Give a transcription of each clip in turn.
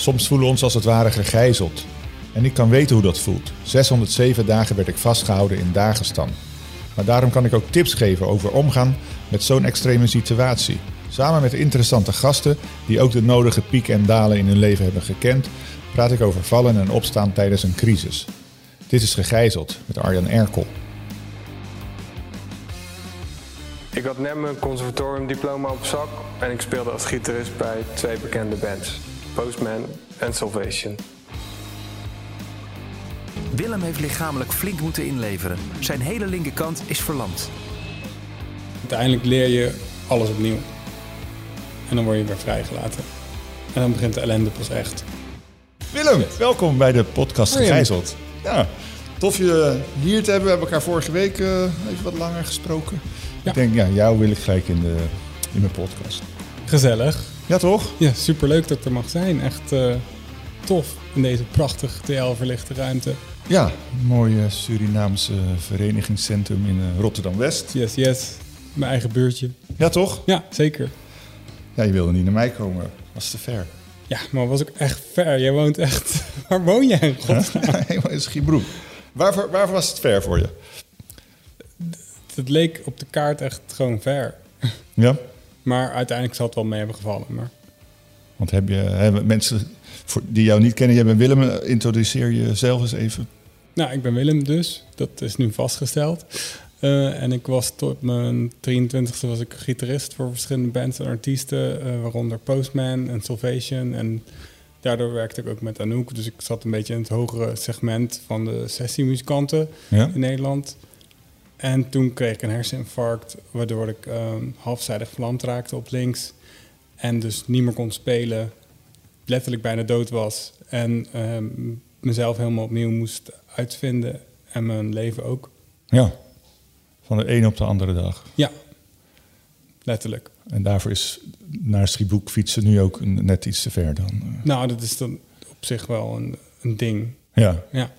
Soms voelen we ons als het ware gegijzeld. En ik kan weten hoe dat voelt. 607 dagen werd ik vastgehouden in Dagestan. Maar daarom kan ik ook tips geven over omgaan met zo'n extreme situatie. Samen met interessante gasten die ook de nodige pieken en dalen in hun leven hebben gekend, praat ik over vallen en opstaan tijdens een crisis. Dit is Gegijzeld met Arjan Erkel. Ik had net mijn conservatoriumdiploma op zak en ik speelde als gitarist bij twee bekende bands, Postman en Salvation. Willem heeft lichamelijk flink moeten inleveren. Zijn hele linkerkant is verlamd. Uiteindelijk leer je alles opnieuw. En dan word je weer vrijgelaten. En dan begint de ellende pas echt. Willem, welkom bij de podcast. Gegijzeld. Ja, tof je hier te hebben. We hebben elkaar vorige week eh, even wat langer gesproken. Ja. Ik denk, ja, jou wil ik gelijk in, de, in mijn podcast. Gezellig. Ja, toch? Ja, superleuk dat ik er mag zijn. Echt eh, tof in deze prachtig TL-verlichte ruimte. Ja, mooi Surinaamse verenigingscentrum in eh, Rotterdam-West. Yes, yes. Mijn eigen buurtje. Ja, toch? Ja, zeker. Ja, je wilde niet naar mij komen. Was te ver. Ja, maar was ook echt ver. Jij woont echt... Waar woon jij in godsnaam? Helemaal in Schiebroek. Waarvoor, waarvoor was het ver voor je? Het leek op de kaart echt gewoon ver. Ja? Maar uiteindelijk zal het wel mee hebben gevallen. Maar Want heb je hebben mensen voor, die jou niet kennen, jij bent Willem, introduceer jezelf eens even. Nou, ik ben Willem dus. Dat is nu vastgesteld. Eh, en ik was tot mijn 23e was ik gitarist voor verschillende bands en artiesten, eh, waaronder Postman en Salvation. En daardoor werkte ik ook met Anouk. Dus ik zat een beetje in het hogere segment van de sessiemuzikanten Ja? in Nederland. En toen kreeg ik een herseninfarct, waardoor ik ehm, halfzijdig verlamd raakte op links. En dus niet meer kon spelen, letterlijk bijna dood was. En ehm, mezelf helemaal opnieuw moest uitvinden en mijn leven ook. Ja. Van de ene op de andere dag. Ja, letterlijk. En daarvoor is naar Schiebroek fietsen nu ook net iets te ver dan. eh. Nou, dat is dan op zich wel een, een ding. Ja. Ja.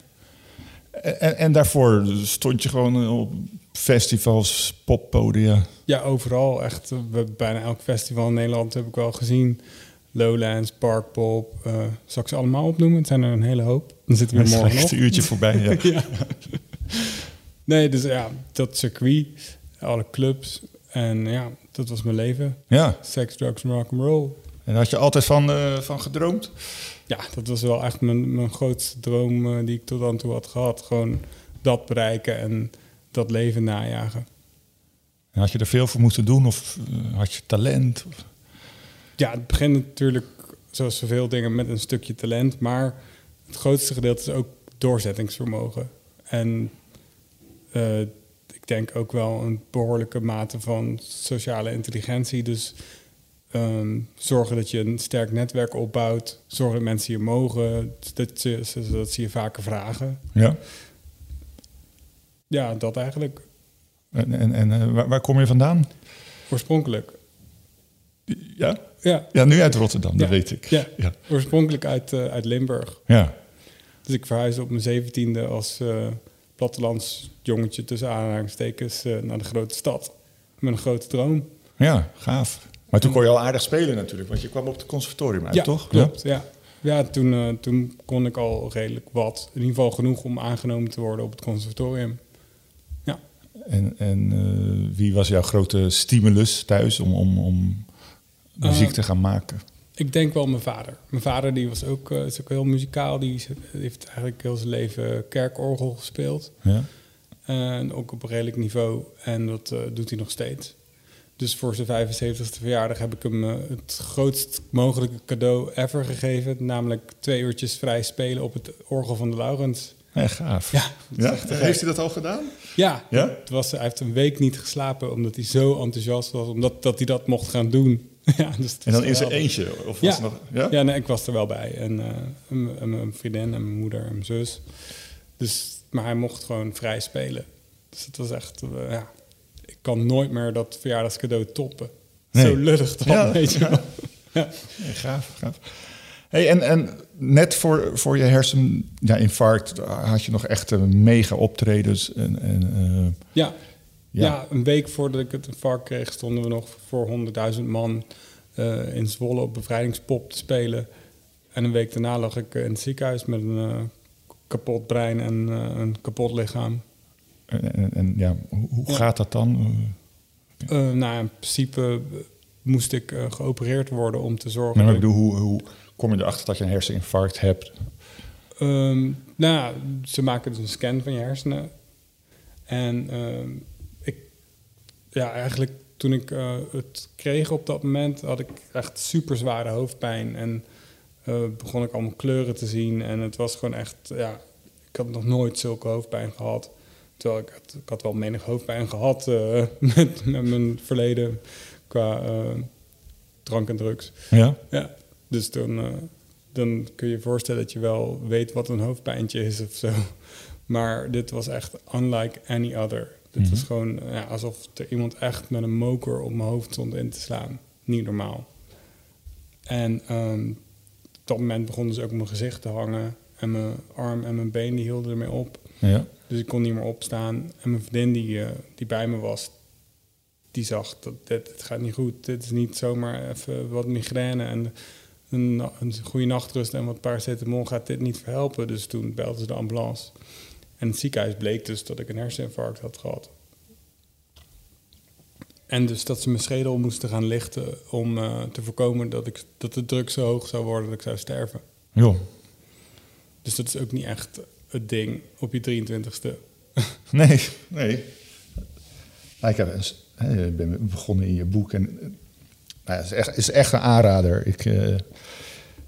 En, en daarvoor stond je gewoon op festivals, poppodia. ja, overal echt. eh, Bijna elk festival in Nederland heb ik wel gezien. Lowlands, Parkpop. eh zal ik ze allemaal opnoemen? Het zijn er een hele hoop. Dan zitten we Het morgen nog. een uurtje voorbij. Ja. ja. Nee, dus ja, dat circuit, alle clubs. En ja, dat was mijn leven. ja. Sex, drugs en rock'n'roll. En had je altijd van, eh, van gedroomd? Ja, dat was wel echt mijn, mijn grootste droom eh, die ik tot dan toe had gehad. Gewoon dat bereiken en dat leven najagen. En had je er veel voor moeten doen of eh, had je talent? Of- Ja, het begint natuurlijk, zoals zoveel dingen, met een stukje talent. Maar het grootste gedeelte is ook doorzettingsvermogen. En eh, ik denk ook wel een behoorlijke mate van sociale intelligentie. Dus ehm, zorgen dat je een sterk netwerk opbouwt. Zorgen dat mensen je mogen, dat ze, je vaker vragen. Ja. Ja, dat eigenlijk. En, en, en eh, waar, waar kom je vandaan? Oorspronkelijk. Ja? Ja, Ja, nu uit Rotterdam, dat weet ik. ja. Ja. oorspronkelijk uit, eh, uit Limburg. ja. Dus ik verhuisde op mijn zeventiende als eh plattelandsjongetje tussen aanhalingstekens naar de grote stad. Met een grote droom. Ja, gaaf. Maar toen kon je al aardig spelen natuurlijk, want je kwam op het conservatorium uit, ja, toch? klopt. Ja, ja toen, eh, toen kon ik al redelijk wat. In ieder geval genoeg om aangenomen te worden op het conservatorium. Ja. En, en eh, wie was jouw grote stimulus thuis om, om, om muziek Eh, te gaan maken? Ik denk wel mijn vader. Mijn vader die was ook, is ook heel muzikaal. Die heeft eigenlijk heel zijn leven kerkorgel gespeeld. Ja? En ook op een redelijk niveau. En dat doet hij nog steeds. Dus voor zijn 75ste verjaardag heb ik hem eh, het grootst mogelijke cadeau ever gegeven. Namelijk twee uurtjes vrij spelen op het orgel van de Laurens. Ja, gaaf. Ja, is echt. Heeft hij dat al gedaan? Ja, Ja? Het was, hij heeft een week niet geslapen omdat hij zo enthousiast was. Omdat dat hij dat mocht gaan doen. ja, dus En dan in zijn geweldig. eentje? Of Ja. was het nog, ja? Ja, nee, ik was er wel bij. En, eh, mijn vriendin en mijn moeder en mijn zus. Dus, maar hij mocht gewoon vrij spelen. Dus het was echt, eh, ja, ik kan nooit meer dat verjaardagscadeau toppen. Nee. Zo lullig dan, Ja. weet je wel. Ja. Gaaf, gaaf. Hey, en, en net voor, voor je herseninfarct had je nog echt mega optredens. En, en, eh, Ja. Ja. Ja. een week voordat ik het infarct kreeg, stonden we nog voor 100.000 man eh, in Zwolle op bevrijdingspop te spelen. En een week daarna lag ik eh, in het ziekenhuis met een kapot brein en een kapot lichaam. En, en, ja, hoe, Ja. gaat dat dan? Eh, nou, in principe moest ik eh, geopereerd worden om te zorgen. Maar ik dat- bedoel, hoe, hoe kom je erachter dat je een herseninfarct hebt? Ehm, nou, ja, ze maken dus een scan van je hersenen. En ehm, ik, ja, eigenlijk toen ik eh, het kreeg op dat moment, had ik echt super zware hoofdpijn. En begon ik allemaal kleuren te zien. En het was gewoon echt, ja, ik had nog nooit zulke hoofdpijn gehad. Terwijl ik, had- ik had wel menig hoofdpijn gehad eh, met, met mijn verleden qua eh, drank en drugs. Ja? Ja, dus dan, eh, dan kun je je voorstellen dat je wel weet wat een hoofdpijntje is of zo. Maar dit was echt unlike any other. Dit was gewoon ja, alsof er iemand echt met een moker op mijn hoofd stond in te slaan. Niet normaal. En ehm, op dat moment begon dus ook mijn gezicht te hangen. En mijn arm en mijn been die hielden ermee op. Ja. Dus ik kon niet meer opstaan. En mijn vriendin die, eh, die bij me was, die zag dat dit het gaat niet goed. Dit is niet zomaar even wat migraine en een, een goede nachtrust en wat paracetamol gaat dit niet verhelpen. Dus toen belden ze de ambulance. En het ziekenhuis bleek dus dat ik een herseninfarct had gehad. En dus dat ze mijn schedel moesten gaan lichten om eh, te voorkomen dat, ik, dat de druk zo hoog zou worden dat ik zou sterven. Joh. Dus dat is ook niet echt het ding op je 23ste. Nee, nee. Nou, ik heb eens, hè, ik ben begonnen in je boek en nou ja, het is echt, is echt een aanrader. Ik, eh,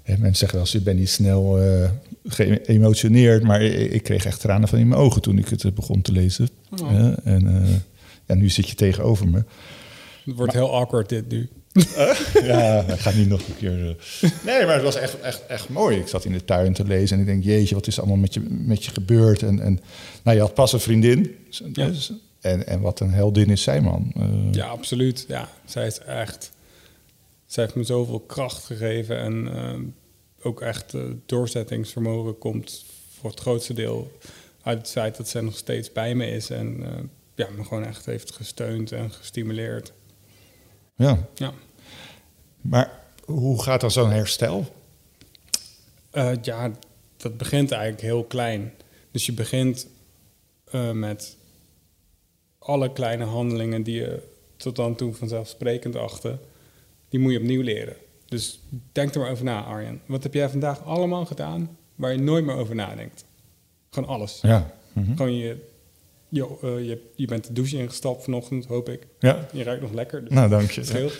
mensen zeggen wel eens, je bent niet snel eh, geëmotioneerd, maar ik, ik kreeg echt tranen van in mijn ogen toen ik het begon te lezen. Oh. En eh, ja, nu zit je tegenover me. Het wordt heel awkward dit nu. Ja, dat gaat niet nog een keer. eh. Nee, maar het was echt, echt, echt mooi. Ik zat in de tuin te lezen en ik denk, jeetje, wat is er allemaal met je, met je gebeurd? En, en nou, je had pas een vriendin. Ja. En, en wat een heldin is zij, man. Eh, Ja, absoluut. Ja, zij is echt. Zij heeft me zoveel kracht gegeven en eh, ook echt eh, doorzettingsvermogen komt voor het grootste deel uit het feit dat zij nog steeds bij me is en eh, ja, me gewoon echt heeft gesteund en gestimuleerd. Ja. Ja. Maar hoe gaat dan zo'n herstel? Eh, ja, dat begint eigenlijk heel klein. Dus je begint eh, met alle kleine handelingen die je tot dan toe vanzelfsprekend achtte, die moet je opnieuw leren. Dus denk er maar over na, Arjen. Wat heb jij vandaag allemaal gedaan waar je nooit meer over nadenkt? Gewoon alles. Ja. Gewoon je, je, eh, je, je bent de douche ingestapt vanochtend, hoop ik. Ja. Je ruikt nog lekker, dus Nou, dank je. scheelt.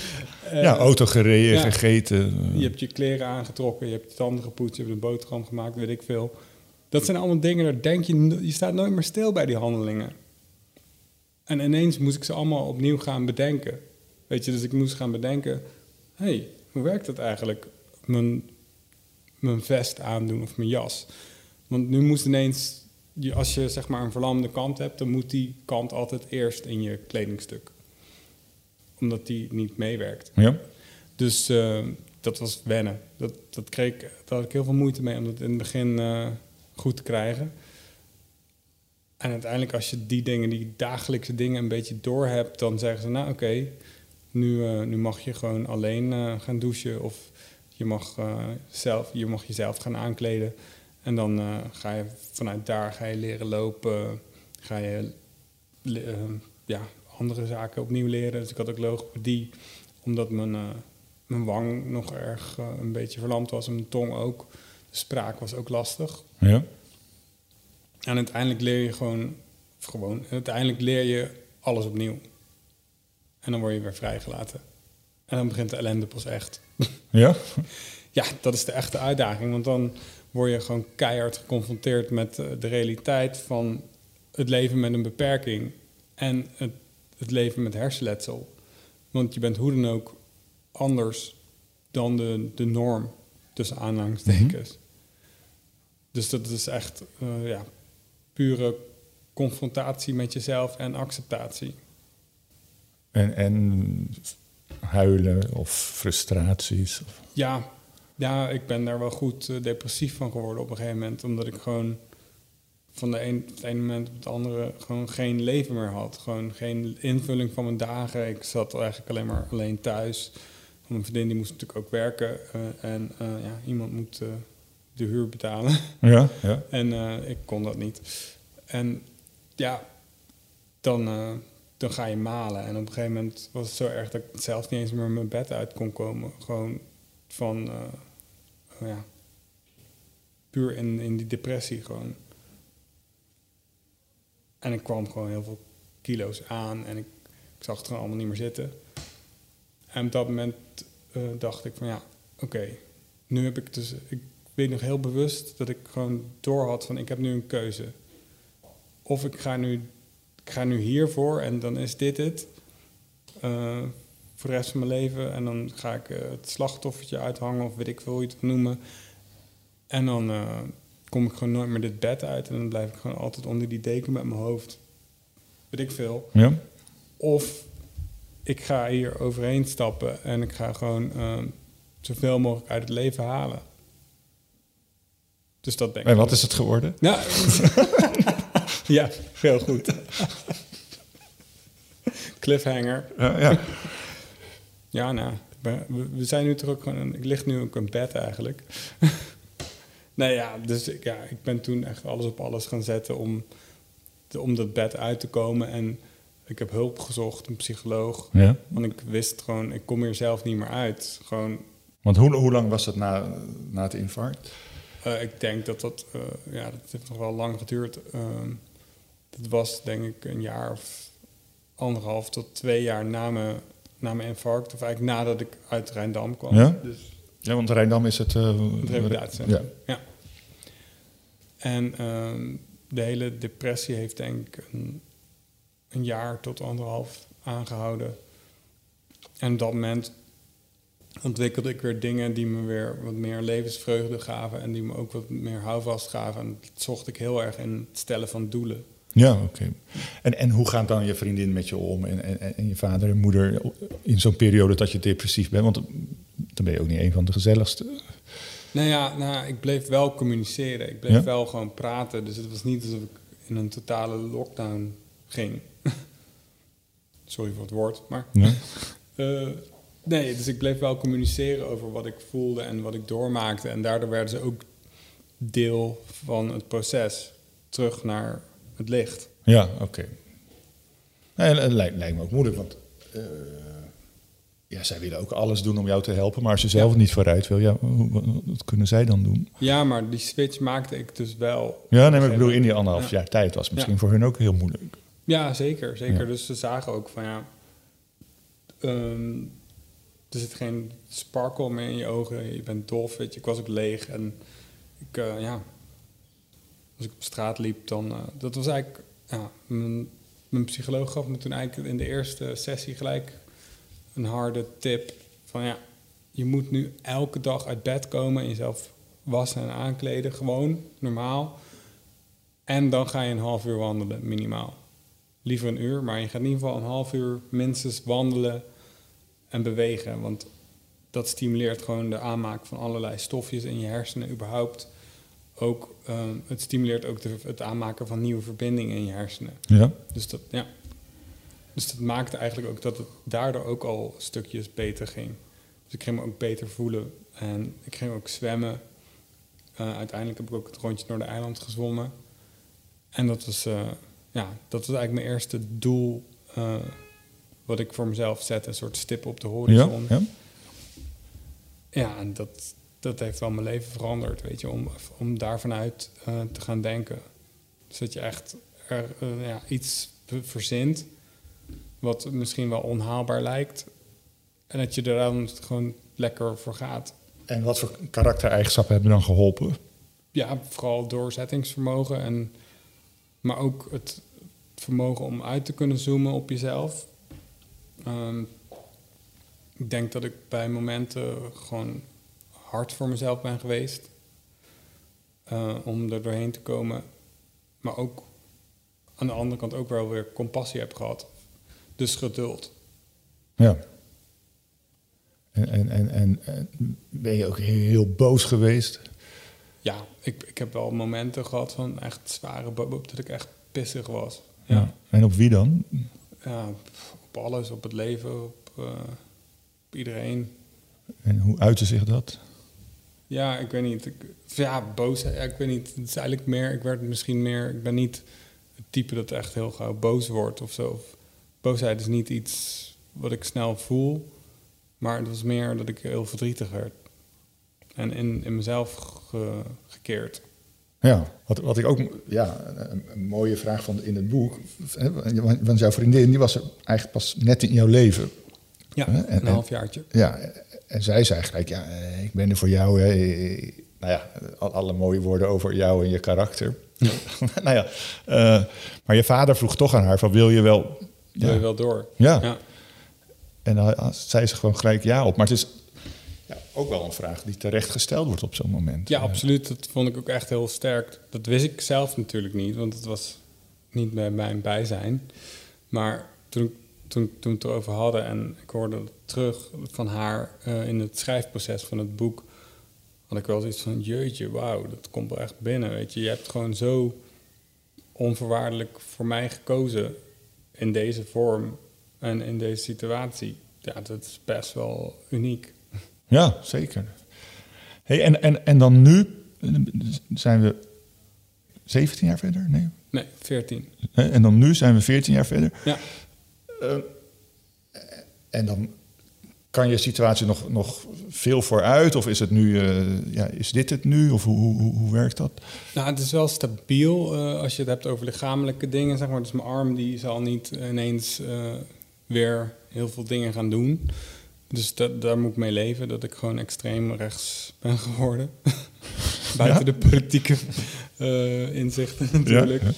ja, auto gereden, ja. gegeten. Je hebt je kleren aangetrokken, je hebt je tanden gepoetst, je hebt een boterham gemaakt, weet ik veel. Dat zijn allemaal dingen, daar denk je, je staat nooit meer stil bij die handelingen. En ineens moest ik ze allemaal opnieuw gaan bedenken. Weet je, dus ik moest gaan bedenken, hé, hey, hoe werkt dat eigenlijk? Mijn, mijn vest aandoen of mijn jas. Want nu moest ineens, je- als je zeg maar een verlamde kant hebt, dan moet die kant altijd eerst in je kledingstuk. Omdat die niet meewerkt. Ja. Dus eh, dat was wennen. Dat, dat kreeg, daar had ik heel veel moeite mee om dat in het begin eh, goed te krijgen. En uiteindelijk als je die dingen, die dagelijkse dingen een beetje door hebt, dan zeggen ze, nou oké, nu, eh, nu mag je gewoon alleen gaan douchen of je mag, zelf, je mag jezelf gaan aankleden. En dan eh, ga je vanuit daar ga je leren lopen, ga je eh, ja, andere zaken opnieuw leren. Dus ik had ook logopedie, omdat mijn, eh, mijn wang nog erg een beetje verlamd was en mijn tong ook. De spraak was ook lastig. Ja. En uiteindelijk leer je gewoon, of gewoon, uiteindelijk leer je alles opnieuw. En dan word je weer vrijgelaten. En dan begint de ellende pas echt. Ja. Ja, dat is de echte uitdaging. Want dan word je gewoon keihard geconfronteerd met eh, de realiteit van het leven met een beperking en het, het leven met hersenletsel. Want je bent hoe dan ook anders dan de, de norm, tussen aanhalingstekens. Dus dat is echt eh, ja, pure confrontatie met jezelf en acceptatie. En, en huilen of frustraties? Of... Ja, ja, ik ben daar wel goed eh, depressief van geworden op een gegeven moment. Omdat ik gewoon van de een, het ene moment op het andere gewoon geen leven meer had. Gewoon geen invulling van mijn dagen. Ik zat eigenlijk alleen maar alleen thuis. Mijn vriendin die moest natuurlijk ook werken. eh, en eh, ja, iemand moet de huur betalen. Ja, ja. En ik kon dat niet. En ja, dan, dan ga je malen. En op een gegeven moment was het zo erg dat ik zelf niet eens meer mijn bed uit kon komen. Gewoon van, ja, puur in, in die depressie gewoon. En ik kwam gewoon heel veel kilo's aan en ik, ik zag het gewoon allemaal niet meer zitten. En op dat moment eh, dacht ik van ja, oké, nu heb ik dus, ik weet nog heel bewust dat ik gewoon door had van ik heb nu een keuze. Of ik ga nu, ik ga nu hiervoor en dan is dit het. eh, voor de rest van mijn leven. En dan ga ik eh, het slachtoffertje uithangen of weet ik veel hoe je het noemen. En dan eh, kom ik gewoon nooit meer dit bed uit. En dan blijf ik gewoon altijd onder die deken met mijn hoofd. Weet ik veel. ja. Of ik ga hier overheen stappen en ik ga gewoon eh, zoveel mogelijk uit het leven halen. Dus dat ben ik. En wat is het geworden? Ja, ja heel goed. Cliffhanger. Ja, ja. Ja, nou, we, zijn nu toch ook gewoon... Ik lig nu ook in bed eigenlijk. nee, ja, dus ik, ja, ik ben toen echt alles op alles gaan zetten om, om dat bed uit te komen. En ik heb hulp gezocht, een psycholoog. ja. Want ik wist gewoon, ik kom hier zelf niet meer uit. Gewoon, Want hoe, hoe lang was dat na, na het infarct? eh, ik denk dat dat... eh, ja, dat heeft nog wel lang geduurd. Ehm, dat was denk ik een jaar of anderhalf tot twee jaar na mijn, na mijn infarct. Of eigenlijk nadat ik uit Rijndam kwam. Ja? Dus Ja, want Rijndam is het... eh, Het revalidatiecentrum. Ja. Ja. En ehm, de hele depressie heeft denk ik een, een jaar tot anderhalf aangehouden. En op dat moment ontwikkelde ik weer dingen die me weer wat meer levensvreugde gaven en die me ook wat meer houvast gaven. En dat zocht ik heel erg in het stellen van doelen. Ja, oké. En, en hoe gaat dan je vriendin met je om en, en, en je vader en moeder in zo'n periode dat je depressief bent? Want dan ben je ook niet een van de gezelligste. Nou ja, nou, ik bleef wel communiceren. Ik bleef Ja? wel gewoon praten. Dus het was niet alsof ik in een totale lockdown ging. Sorry voor het woord, maar... Eh, nee, dus ik bleef wel communiceren over wat ik voelde en wat ik doormaakte. En daardoor werden ze ook deel van het proces. Terug naar het licht. Ja, oké. En het lijkt, lijkt me ook moeilijk, want eh, ja, zij willen ook alles doen om jou te helpen. Maar als je zelf niet vooruit wil, ja, hoe- wat, kunnen zij dan doen? Ja, maar die switch maakte ik dus wel. Ja, nee, maar ik bedoel, in die anderhalf Ja. jaar tijd was misschien Ja. voor hun ook heel moeilijk. Ja, zeker. zeker. Ja. Dus ze zagen ook van ja. ehm, er zit geen sparkle meer in je ogen. Je bent dof. Weet je. Ik was ook leeg. En ik, eh, ja. Als ik op straat liep, dan. eh, dat was eigenlijk. Ja, mijn, mijn psycholoog gaf me toen eigenlijk in de eerste sessie gelijk een harde tip. Van ja, je moet nu elke dag uit bed komen en jezelf wassen en aankleden. Gewoon, normaal. En dan ga je een half uur wandelen, minimaal. Liever een uur, maar je gaat in ieder geval een half uur minstens wandelen en bewegen. Want dat stimuleert gewoon de aanmaak van allerlei stofjes in je hersenen überhaupt. Ook, ehm, het stimuleert ook de, het aanmaken van nieuwe verbindingen in je hersenen. Ja? Dus dat, ja. dus dat maakte eigenlijk ook dat het daardoor ook al stukjes beter ging. Dus ik ging me ook beter voelen. En ik ging ook zwemmen. Eh, uiteindelijk heb ik ook het rondje door de eiland gezwommen. En dat was, eh, ja, dat was eigenlijk mijn eerste doel. eh, wat ik voor mezelf zette. Een soort stip op de Ja? horizon. ja? Ja, en dat, dat heeft wel mijn leven veranderd, weet je, om, om daar vanuit eh, te gaan denken. Dus dat je echt er, eh, ja, iets verzint wat misschien wel onhaalbaar lijkt. En dat je er dan gewoon lekker voor gaat. En wat voor karaktereigenschappen hebben dan geholpen? Ja, vooral doorzettingsvermogen. En, maar ook het vermogen om uit te kunnen zoomen op jezelf. Ehm, ik denk dat ik bij momenten gewoon hard voor mezelf ben geweest. eh, om er doorheen te komen. Maar ook aan de andere kant ook wel weer compassie heb gehad. Dus geduld. Ja. En, en, en, en, en ben je ook heel boos geweest? Ja, ik, ik heb wel momenten gehad van echt zware bo- dat ik echt pissig was. Ja. Ja, En op wie dan? ja op alles, op het leven, op, eh, op iedereen. En hoe uitte zich dat? Ja, ik weet niet. Ja, boos. Ja, ik weet niet. Het is eigenlijk meer. Ik werd misschien meer. Ik ben niet het type dat echt heel gauw boos wordt of zo. Boosheid is niet iets wat ik snel voel. Maar het was meer dat ik heel verdrietig werd. En in, in mezelf ge- gekeerd. Ja, wat, wat ik ook, ja, een, mooie vraag vond in het boek. want jouw vriendin, die was er eigenlijk pas net in jouw leven. Ja, en- een en- halfjaartje. Ja, en zij zei gelijk, ja, ik ben er voor jou. Hè. Nou ja, al- alle mooie woorden over jou en je karakter. nou ja, eh, maar je vader vroeg toch aan haar van, wil je wel... Wil Ja. je wel door? Ja. ja. En dan zei ze gewoon gelijk ja op. Maar het is ja, ook wel een vraag die terecht gesteld wordt op zo'n moment. Ja, absoluut. Dat vond ik ook echt heel sterk. Dat wist ik zelf natuurlijk niet, want het was niet bij mijn bijzijn. Maar toen, toen, toen het erover hadden en ik hoorde het terug van haar eh, in het schrijfproces van het boek, had ik wel zoiets van: jeetje, wauw, dat komt wel echt binnen. Weet je, je hebt gewoon zo onvoorwaardelijk voor mij gekozen in deze vorm en in deze situatie. Ja, dat is best wel uniek. Ja, zeker. Hey, en, en, en dan nu zijn we 17 jaar verder? Nee. Nee, 14. Hè, En dan nu zijn we 14 jaar verder. Ja. En dan kan je situatie nog, nog veel vooruit? Of is het nu, eh, ja, is dit het nu? Of hoe, hoe, hoe, werkt dat? Nou, het is wel stabiel eh, als je het hebt over lichamelijke dingen. Zeg maar. Dus mijn arm die zal niet ineens eh, weer heel veel dingen gaan doen. Dus dat, daar moet ik mee leven, dat ik gewoon extreem rechts ben geworden. Buiten de politieke eh, inzichten natuurlijk. Ja,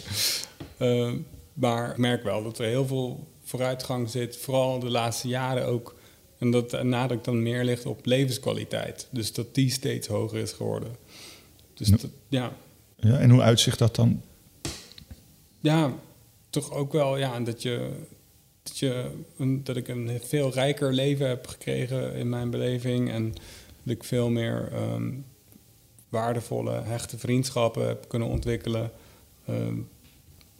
Eh, maar ik merk wel dat er heel veel vooruitgang zit, vooral de laatste jaren ook. En dat de nadruk dan meer ligt op levenskwaliteit. Dus dat die steeds hoger is geworden. Dus Ja. dat, ja, Ja, en hoe uitzicht dat dan? ja, toch ook wel ja, dat, je, dat, je, dat ik een veel rijker leven heb gekregen in mijn beleving. En dat ik veel meer ehm, waardevolle, hechte vriendschappen heb kunnen ontwikkelen. Ehm,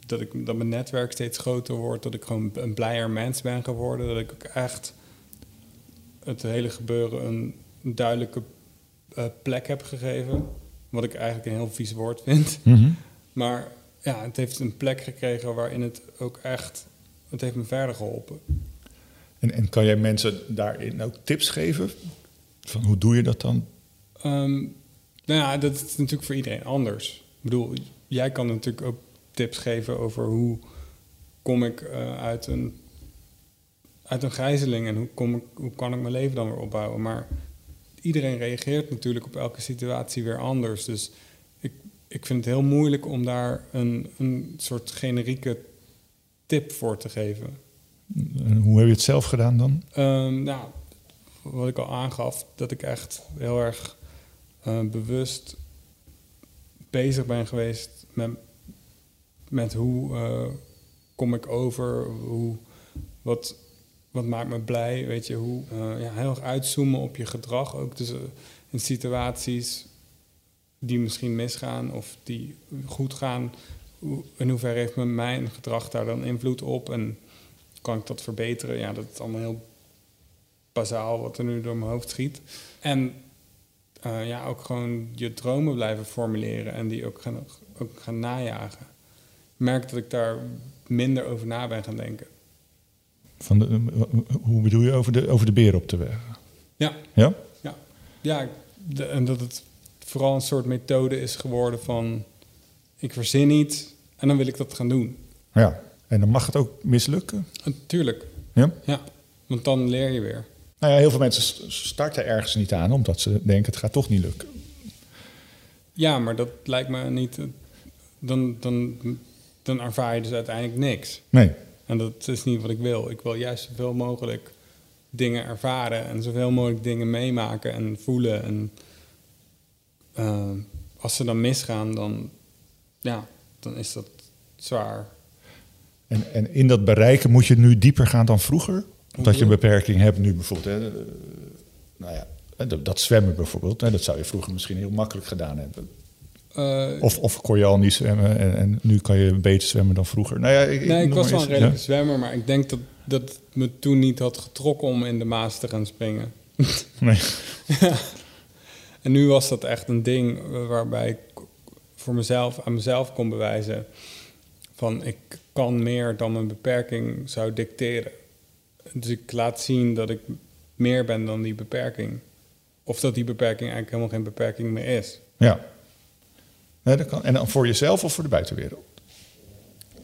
dat, ik, dat mijn netwerk steeds groter wordt. Dat ik gewoon een blijer mens ben geworden. Dat ik ook echt het hele gebeuren een duidelijke eh, plek heb gegeven. Wat ik eigenlijk een heel vies woord vind. Maar ja, het heeft een plek gekregen waarin het ook echt... Het heeft me verder geholpen. En, en kan jij mensen daarin ook tips geven? Van hoe doe je dat dan? Ehm, nou ja, dat is natuurlijk voor iedereen anders. Ik bedoel, jij kan natuurlijk ook tips geven over hoe kom ik eh, uit, een, uit een gijzeling en hoe, kom ik, hoe kan ik mijn leven dan weer opbouwen. Maar iedereen reageert natuurlijk op elke situatie weer anders. Dus ik, ik vind het heel moeilijk om daar een, een soort generieke tip voor te geven. En hoe heb je het zelf gedaan dan? Ehm, nou, wat ik al aangaf, dat ik echt heel erg eh, bewust bezig ben geweest met, met hoe eh, kom ik over, hoe, wat, wat maakt me blij, weet je, hoe eh, ja, heel erg uitzoomen op je gedrag, ook dus, eh, in situaties die misschien misgaan of die goed gaan. In hoeverre heeft mijn gedrag daar dan invloed op en kan ik dat verbeteren? Ja, dat is allemaal heel bazaal wat er nu door mijn hoofd schiet. En ja, ook gewoon je dromen blijven formuleren en die ook gaan, ook gaan najagen. Merk dat ik daar minder over na ben gaan denken. Van de, hoe bedoel je over de, over de beer op de weg? Ja, Ja? ja. ja de- en dat het vooral een soort methode is geworden van... ik verzin iets en dan wil ik dat gaan doen. Ja. En dan mag het ook mislukken. Natuurlijk, Ja? ja. Want dan leer je weer. Nou ja, heel veel mensen st- starten ergens niet aan omdat ze denken het gaat toch niet lukken. Ja, maar dat lijkt me niet... Dan, dan, dan ervaar je dus uiteindelijk niks. Nee. En dat is niet wat ik wil. Ik wil juist zoveel mogelijk dingen ervaren en zoveel mogelijk dingen meemaken en voelen. En eh, als ze dan misgaan, dan, ja, dan is dat zwaar. En, en in dat bereiken moet je nu dieper gaan dan vroeger? Omdat je een beperking hebt nu bijvoorbeeld. Hè, eh, nou ja, dat, dat zwemmen bijvoorbeeld. Hè, dat zou je vroeger misschien heel makkelijk gedaan hebben. Eh, Of, of kon je al niet zwemmen en, en nu kan je beter zwemmen dan vroeger? Nou ja, ik, nee, ik was wel een redelijke ja? zwemmer, maar ik denk dat, dat het me toen niet had getrokken om in de Maas te gaan springen. Nee. En nu was dat echt een ding waarbij ik voor mezelf aan mezelf kon bewijzen van ik kan meer dan mijn beperking zou dicteren. Dus ik laat zien dat ik meer ben dan die beperking. Of dat die beperking eigenlijk helemaal geen beperking meer is. Ja. Nee, dat kan. En dan voor jezelf of voor de buitenwereld?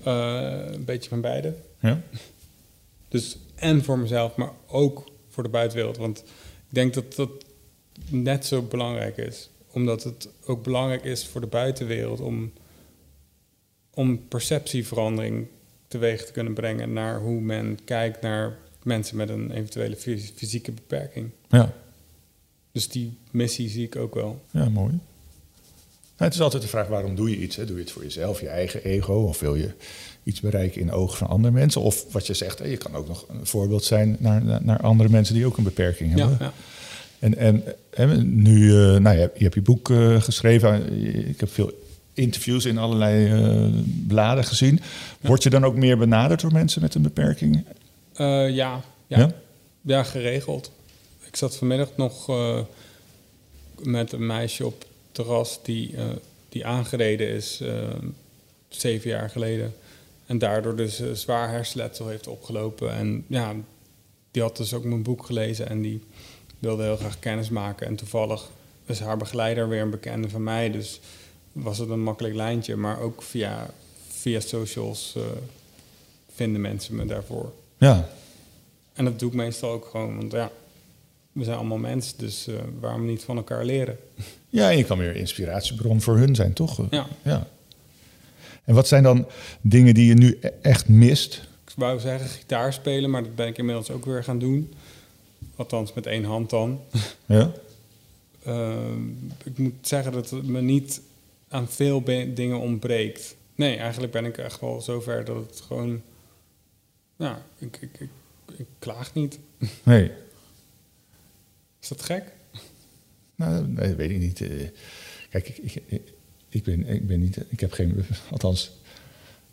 Eh, een beetje van beide. Ja. Dus en voor mezelf, maar ook voor de buitenwereld. Want ik denk dat dat net zo belangrijk is. Omdat het ook belangrijk is voor de buitenwereld om, om perceptieverandering teweeg te kunnen brengen naar hoe men kijkt naar mensen met een eventuele fys- fysieke beperking. Ja. Dus die missie zie ik ook wel. Ja, mooi. Nou, het is altijd de vraag, waarom doe je iets? Hè? Doe je het voor jezelf, je eigen ego? Of wil je iets bereiken in de ogen van andere mensen? Of wat je zegt, hè, je kan ook nog een voorbeeld zijn naar, naar, andere mensen die ook een beperking hebben. Ja, ja. En, en nu, eh, nou, je, hebt, je hebt je boek eh, geschreven. Ik heb veel interviews in allerlei eh, bladen gezien. Word je dan ook meer benaderd door mensen met een beperking? Ja, ja. Ja? ja. geregeld. Ik zat vanmiddag nog met een meisje op terras die, eh, die aangereden is eh, zeven jaar geleden. En daardoor dus eh, zwaar hersenletsel heeft opgelopen. En ja, die had dus ook mijn boek gelezen en die wilde heel graag kennis maken. En toevallig is haar begeleider weer een bekende van mij. Dus was het een makkelijk lijntje. Maar ook via, via socials vinden mensen me daarvoor. Ja, En dat doe ik meestal ook gewoon, want ja, we zijn allemaal mensen, dus eh, waarom niet van elkaar leren? ja en je kan weer inspiratiebron voor hun zijn, toch? Ja. ja. En wat zijn dan dingen die je nu e- echt mist? Ik wou zeggen gitaar spelen, maar dat ben ik inmiddels ook weer gaan doen. Althans met één hand dan. Ja? Eh, ik moet zeggen dat het me niet aan veel dingen ontbreekt. Nee, eigenlijk ben ik echt wel zover dat het gewoon... Ja, ik, ik, ik, ik klaag niet. Nee. Is dat gek? Nou, nee, weet ik niet. Eh, Kijk, ik, ik, ik- ben, ik ben niet... Ik heb geen... Althans,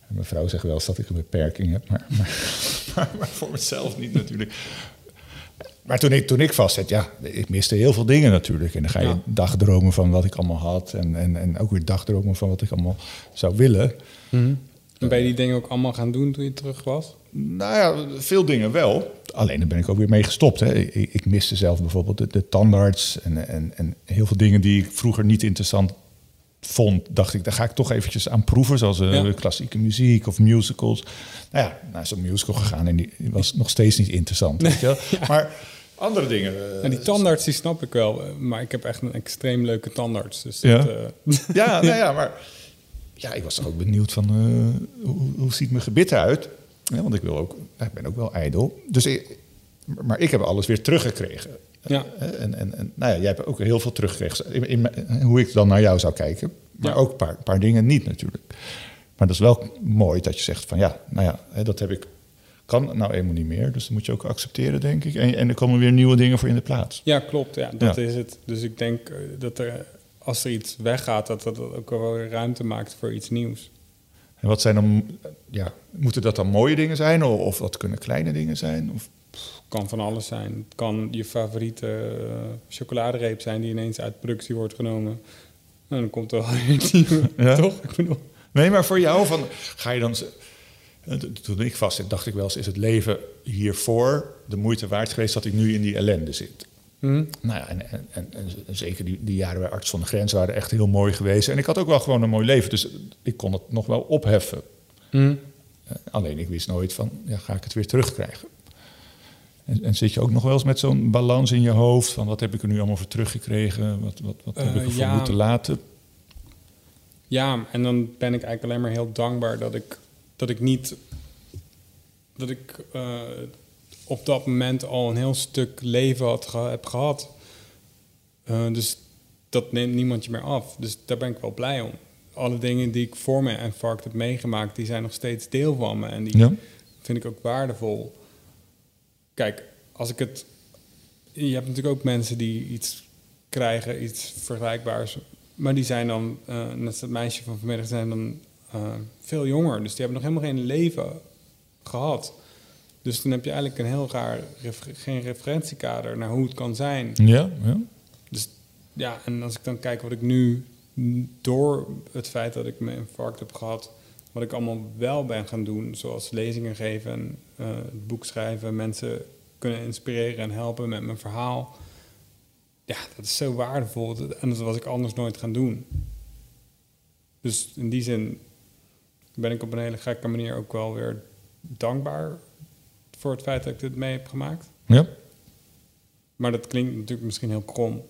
mijn vrouw zegt wel eens dat ik een beperking heb. Maar, maar, maar, maar voor mezelf niet natuurlijk. Maar toen ik, toen ik vastzet, ja, ik miste heel veel dingen natuurlijk. En dan ga je Ja. dagdromen van wat ik allemaal had. En, en, en ook weer dagdromen van wat ik allemaal zou willen. En ben je die dingen ook allemaal gaan doen toen je terug was? Nou ja, veel dingen wel. Alleen daar ben ik ook weer mee gestopt. Hè. Ik, ik miste zelf bijvoorbeeld de, de tandarts en, en, en heel veel dingen die ik vroeger niet interessant vond. Dacht ik, daar ga ik toch eventjes aan proeven. Zoals eh, Ja. klassieke muziek of musicals. Nou ja, naar zo'n musical gegaan en die was nog steeds niet interessant. Weet je wel? Maar andere dingen... eh, En die tandarts, die snap ik wel. eh, Maar ik heb echt een extreem leuke tandarts. Dus Ja? dat, Ja, nou ja, maar ja, ik was toch ook benieuwd van hoe, hoe ziet mijn gebit eruit? Ja, want ik wil ook, ik ben ook wel ijdel. Dus ik, maar ik heb alles weer teruggekregen. Ja. En, en, en nou ja, jij hebt ook heel veel teruggekregen. In, hoe ik dan naar jou zou kijken. Maar Ja. ook een paar, paar dingen niet natuurlijk. Maar dat is wel mooi dat je zegt van ja, nou ja, dat heb ik, kan nou eenmaal niet meer. Dus dat moet je ook accepteren, denk ik. En, en er komen weer nieuwe dingen voor in de plaats. ja, klopt. Ja, dat Ja. is het. Dus ik denk eh, dat er, als er iets weggaat, dat dat ook wel weer ruimte maakt voor iets nieuws. En wat zijn dan, ja, moeten dat dan mooie dingen zijn? Of, of dat kunnen kleine dingen zijn? Of, kan van alles zijn. Het kan je favoriete eh, chocoladereep zijn die ineens uit productie wordt genomen. En dan komt er wel weer een nieuwe, Ja. toch? Ik bedoel, nee, maar voor jou, van, ga je dan... eh, Toen ik vast zit, dacht ik wel eens, is het leven hiervoor de moeite waard geweest dat ik nu in die ellende zit? Hm? Nou ja, en, en, en, en zeker die, die jaren bij Arts van de Grens waren echt heel mooi geweest. En ik had ook wel gewoon een mooi leven, dus ik kon het nog wel opheffen. Hm? Eh, alleen ik wist nooit van, ja, ga ik het weer terugkrijgen? En, en zit je ook nog wel eens met zo'n balans in je hoofd van wat heb ik er nu allemaal voor teruggekregen? Wat, wat, wat heb Eh, ik ervoor ja. moeten laten? Ja, en dan ben ik eigenlijk alleen maar heel dankbaar dat ik, dat ik niet. dat ik eh, op dat moment al een heel stuk leven had ge- heb gehad. Eh, dus dat neemt niemand je meer af. Dus daar ben ik wel blij om. Alle dingen die ik voor mijn infarct heb meegemaakt, die zijn nog steeds deel van me. En die Ja. vind ik ook waardevol. Kijk, als ik het. Je hebt natuurlijk ook mensen die iets krijgen, iets vergelijkbaars. Maar die zijn dan, eh, net als dat meisje van vanmiddag, zijn dan eh, veel jonger. Dus die hebben nog helemaal geen leven gehad. Dus dan heb je eigenlijk een heel raar, refer- geen referentiekader naar hoe het kan zijn. Ja, ja. Dus ja, en als ik dan kijk wat ik nu door het feit dat ik mijn infarct heb gehad, wat ik allemaal wel ben gaan doen, zoals lezingen geven en het boek schrijven, mensen kunnen inspireren en helpen met mijn verhaal. Ja, dat is zo waardevol en dat was ik anders nooit gaan doen. Dus in die zin ben ik op een hele gekke manier ook wel weer dankbaar voor het feit dat ik dit mee heb gemaakt. ja. Maar dat klinkt natuurlijk misschien heel krom.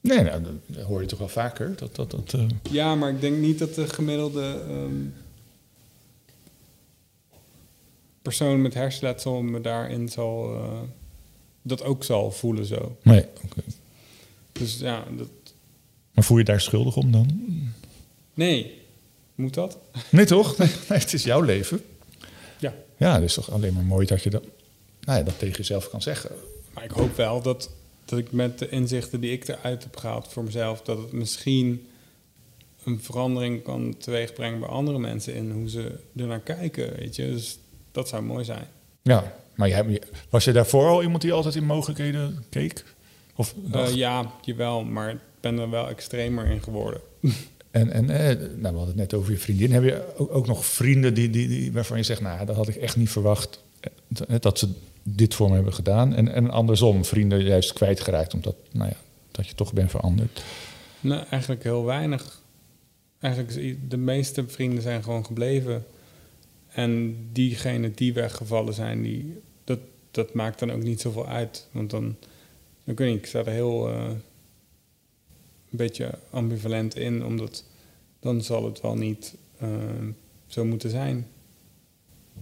Nee, nou, dat hoor je toch wel vaker. Dat, dat, dat, eh, Ja, maar ik denk niet dat de gemiddelde ehm, persoon met hersenletsel me daarin zal. eh, dat ook zal voelen zo. Nee, oké. Dus ja, dat, Maar voel je daar schuldig om dan? nee. Moet dat? Nee, toch? Nee, nee, het is jouw leven. Ja. Het is toch alleen maar mooi dat je dat, nou ja, dat tegen jezelf kan zeggen. Maar ik hoop wel dat, dat ik met de inzichten die ik eruit heb gehaald voor mezelf, dat het misschien een verandering kan teweegbrengen bij andere mensen in hoe ze er naar kijken. Weet je? Dus dat zou mooi zijn. Ja, maar was je daarvoor al iemand die altijd in mogelijkheden keek? Of dacht? ja, jawel, maar ik ben er wel extremer in geworden. En, en eh, nou, we hadden het net over je vriendin. Heb je ook, ook nog vrienden die, die, die, waarvan je zegt, nou, dat had ik echt niet verwacht eh, dat ze dit voor me hebben gedaan. En, en andersom, vrienden juist kwijtgeraakt omdat nou ja, dat je toch bent veranderd. Nee, eigenlijk heel weinig. Eigenlijk de meeste vrienden zijn gewoon gebleven. En diegenen die weggevallen zijn, die, dat, dat maakt dan ook niet zoveel uit. Want dan, dan kun je, ik sta er heel eh, beetje ambivalent in, omdat dan zal het wel niet eh, zo moeten zijn.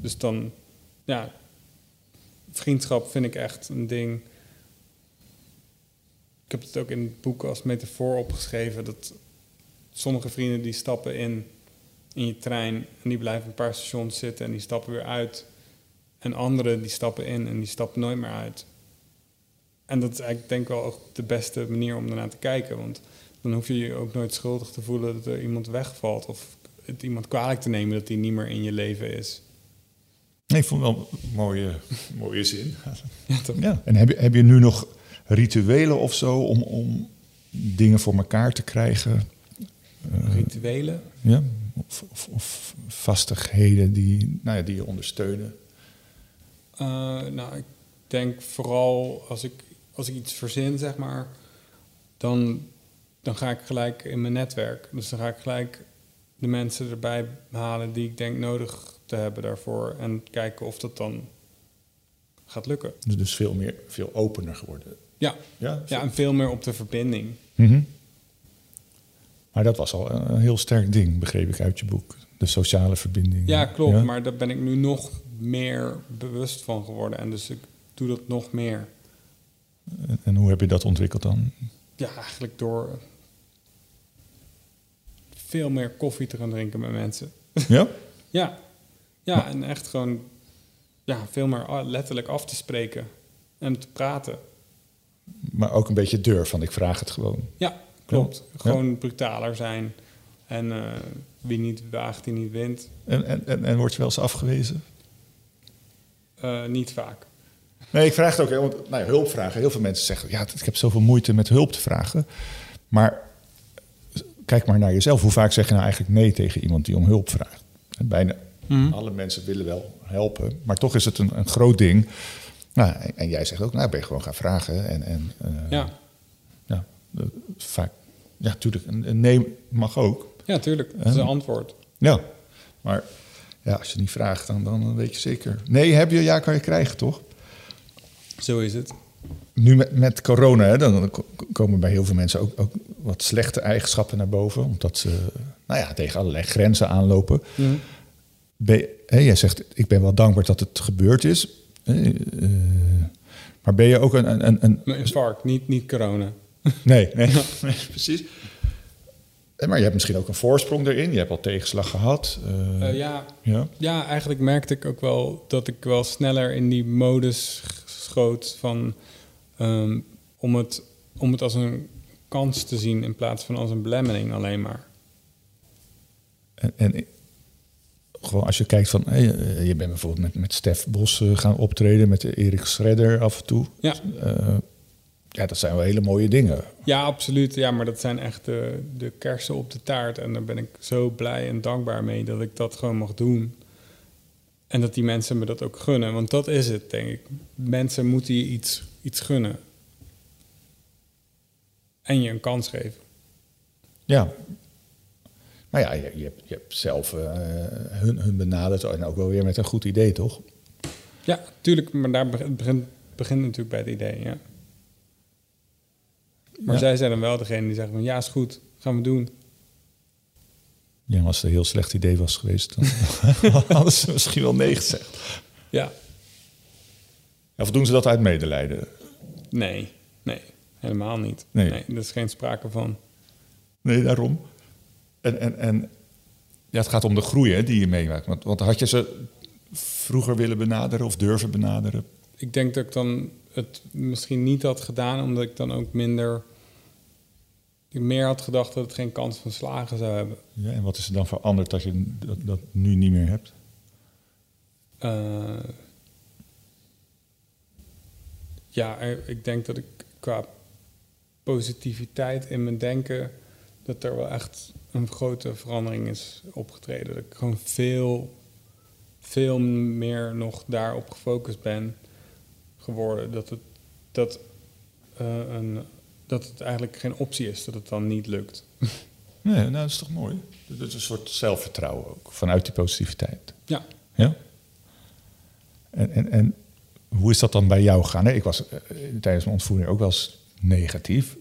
Dus dan, ja, vriendschap vind ik echt een ding. Ik heb het ook in het boek als metafoor opgeschreven dat sommige vrienden die stappen in in je trein en die blijven een paar stations zitten en die stappen weer uit. En anderen die stappen in en die stappen nooit meer uit. En dat is eigenlijk denk ik wel ook de beste manier om ernaar te kijken. Want dan hoef je je ook nooit schuldig te voelen dat er iemand wegvalt. Of het iemand kwalijk te nemen dat die niet meer in je leven is. Nee, ik vond wel een mooie, mooie zin. Ja, toch? Ja. En heb je, heb je nu nog rituelen of zo om, om dingen voor elkaar te krijgen? Rituelen. Ja? Of, of, of vastigheden die, nou ja, die je ondersteunen? Eh, nou, ik denk vooral als ik, als ik iets verzin, zeg maar, dan, dan ga ik gelijk in mijn netwerk. Dus dan ga ik gelijk de mensen erbij halen die ik denk nodig te hebben daarvoor. En kijken of dat dan gaat lukken. Dus, dus veel, meer, veel opener geworden. Ja, Ja, ja en veel meer op de verbinding. Mhm. Maar dat was al een heel sterk ding, begreep ik uit je boek. De sociale verbinding. Ja, klopt. Ja? Maar daar ben ik nu nog meer bewust van geworden. En dus ik doe dat nog meer. En, en hoe heb je dat ontwikkeld dan? Ja, eigenlijk door veel meer koffie te gaan drinken met mensen. Ja? Ja, ja en echt gewoon ja, veel meer letterlijk af te spreken en te praten. Maar ook een beetje durf, want ik vraag het gewoon. Ja, klopt. Ja. Gewoon brutaler zijn. En eh, wie niet waagt, die niet wint. En, en, en, en word je wel eens afgewezen? Eh, niet vaak. Nee, ik vraag het ook, hè, want nou ja, hulp vragen. Heel veel mensen zeggen, ja, ik heb zoveel moeite met hulp te vragen. Maar kijk maar naar jezelf. Hoe vaak zeg je nou eigenlijk nee tegen iemand die om hulp vraagt? En bijna alle mensen willen wel helpen, maar toch is het een, een groot ding. Nou, en, en jij zegt ook, nou, ben je gewoon gaan vragen. En, en, eh, Ja, ja, eh, vaak, ja, natuurlijk, een, een nee mag ook. ja tuurlijk. Dat is een antwoord. Ja, maar ja, als je niet vraagt, dan, dan weet je zeker. Nee, heb je, ja, kan je krijgen, toch? Zo is het. Nu met, met corona, hè, dan ko- komen bij heel veel mensen ook, ook wat slechte eigenschappen naar boven. Omdat ze nou ja, tegen allerlei grenzen aanlopen. Ben hè, jij zegt, ik ben wel dankbaar dat het gebeurd is. Eh, eh, maar ben je ook een... een, een, een Een infarct, niet, niet corona. nee, nee, nee, precies. Maar je hebt misschien ook een voorsprong erin. Je hebt al tegenslag gehad. eh, Eh, ja, ja. ja, eigenlijk merkte ik ook wel dat ik wel sneller in die modus schoot van ehm, om, het, om het als een kans te zien in plaats van als een belemmering alleen maar. En, en gewoon als je kijkt van... hey, eh, je bent bijvoorbeeld met, met Stef Bos eh, gaan optreden... met Erik Schredder af en toe. Ja. Eh, ja, dat zijn wel hele mooie dingen. Ja, absoluut. Ja, maar dat zijn echt de, de kersen op de taart. En daar ben ik zo blij en dankbaar mee dat ik dat gewoon mag doen. En dat die mensen me dat ook gunnen. Want dat is het, denk ik. Mensen moeten je iets, iets gunnen. En je een kans geven. Ja. Maar ja, je, je, hebt, je hebt zelf eh, hun, hun benaderd en ook wel weer met een goed idee, toch? Ja, tuurlijk. Maar daar begint, begint, natuurlijk bij het idee, ja. Maar Ja. zij zijn dan wel degene die zeggen van... Ja, is goed. Gaan we doen. Ja, als het een heel slecht idee was geweest, dan hadden ze misschien wel nee gezegd. Ja. Of doen ze dat uit medelijden? Nee. Nee. Helemaal niet. Nee. nee. Er is geen sprake van. Nee, daarom. En, en, en ja, het gaat om de groei hè, die je meemaakt. Want, want had je ze vroeger willen benaderen of durven benaderen? Ik denk dat ik dan het misschien niet had gedaan, omdat ik dan ook minder. Ik meer had gedacht dat het geen kans van slagen zou hebben. Ja, en wat is er dan veranderd dat je dat, dat nu niet meer hebt? Eh, ja, eh, ik denk dat ik qua positiviteit in mijn denken. dat er wel echt een grote verandering is opgetreden. Dat ik gewoon veel, veel meer nog daarop gefocust ben geworden. Dat het, dat, eh, een, dat het eigenlijk geen optie is dat het dan niet lukt. Nee, nou, dat is toch mooi? Dat is een soort zelfvertrouwen ook, vanuit die positiviteit. Ja. Ja? En, en, en hoe is dat dan bij jou gegaan? Ik was eh, tijdens mijn ontvoering ook wel eens negatief.